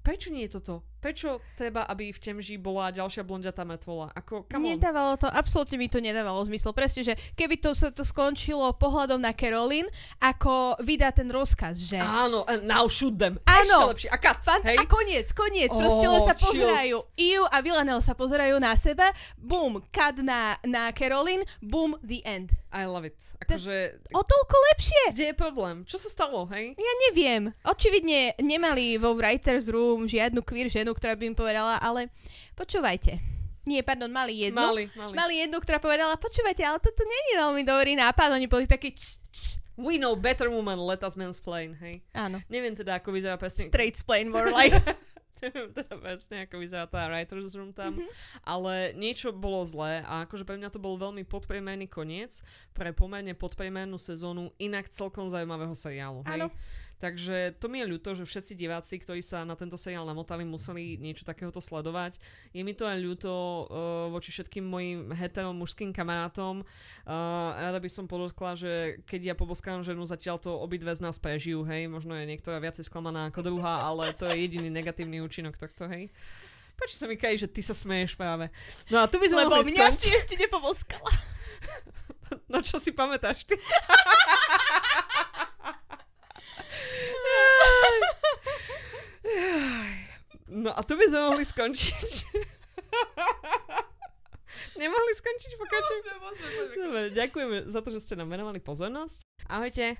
prečo nie je toto? Prečo treba, aby v Temži bola ďalšia blondiatá metvola? Ako, come on. Nedávalo to, absolútne mi to nedávalo zmysel. Presne, že keby to sa to skončilo pohľadom na Caroline, ako vydá ten rozkaz, že... Áno, now shoot them. Áno. Ešte lepšie. A cut, Fant- hej? a koniec, koniec. Proste Oh, len sa chills. pozerajú. Iu a Villanelle sa pozerajú na seba. Boom, cut na, na Caroline. Boom, the end. I love it. Akože, O toľko lepšie. kde je problém? Čo sa stalo, hej? Ja neviem. Očividne nemali vo writer's room žiadnu queer ženu, ktorá by im povedala, ale počúvajte. Nie, pardon, mali jednu. Mali, mali. Mali jednu, ktorá povedala, počúvajte, ale toto není veľmi dobrý nápad. Oni boli takí, č, č. We know better woman, let us mansplain, hej? Áno. Neviem teda, ako vyzerá presne... Straight splain more like. neviem teda presne, ako vyzerá tá writer's room tam, Mhm. ale niečo bolo zlé a akože pre mňa to bol veľmi podpriemerný koniec pre pomerne podpriemernú sezónu inak celkom zaujímavého seriálu. Hej? Áno. Takže to mi je ľúto, že všetci diváci, ktorí sa na tento seriál namotali, museli niečo takéhoto sledovať. Je mi to aj ľúto uh, voči všetkým mojim hetero mužským kamarátom. Uh, rada by som podotkla, že keď ja poboskám ženu, zatiaľ to obidve z nás prežijú, hej. Možno je niektorá viacej sklamaná ako druhá, ale to je jediný negatívny účinok tohto, hej. Páči sa mi, Kaj, že ty sa smeješ práve. No a tu by sme Lebo mohli mňa skončiť. si ešte nepovoskala. No čo si pamätáš ty? No a tu by sme mohli skončiť. Nemohli skončiť, pokračujem. Dobre, ďakujeme za to, že ste nám venovali pozornosť. Ahojte.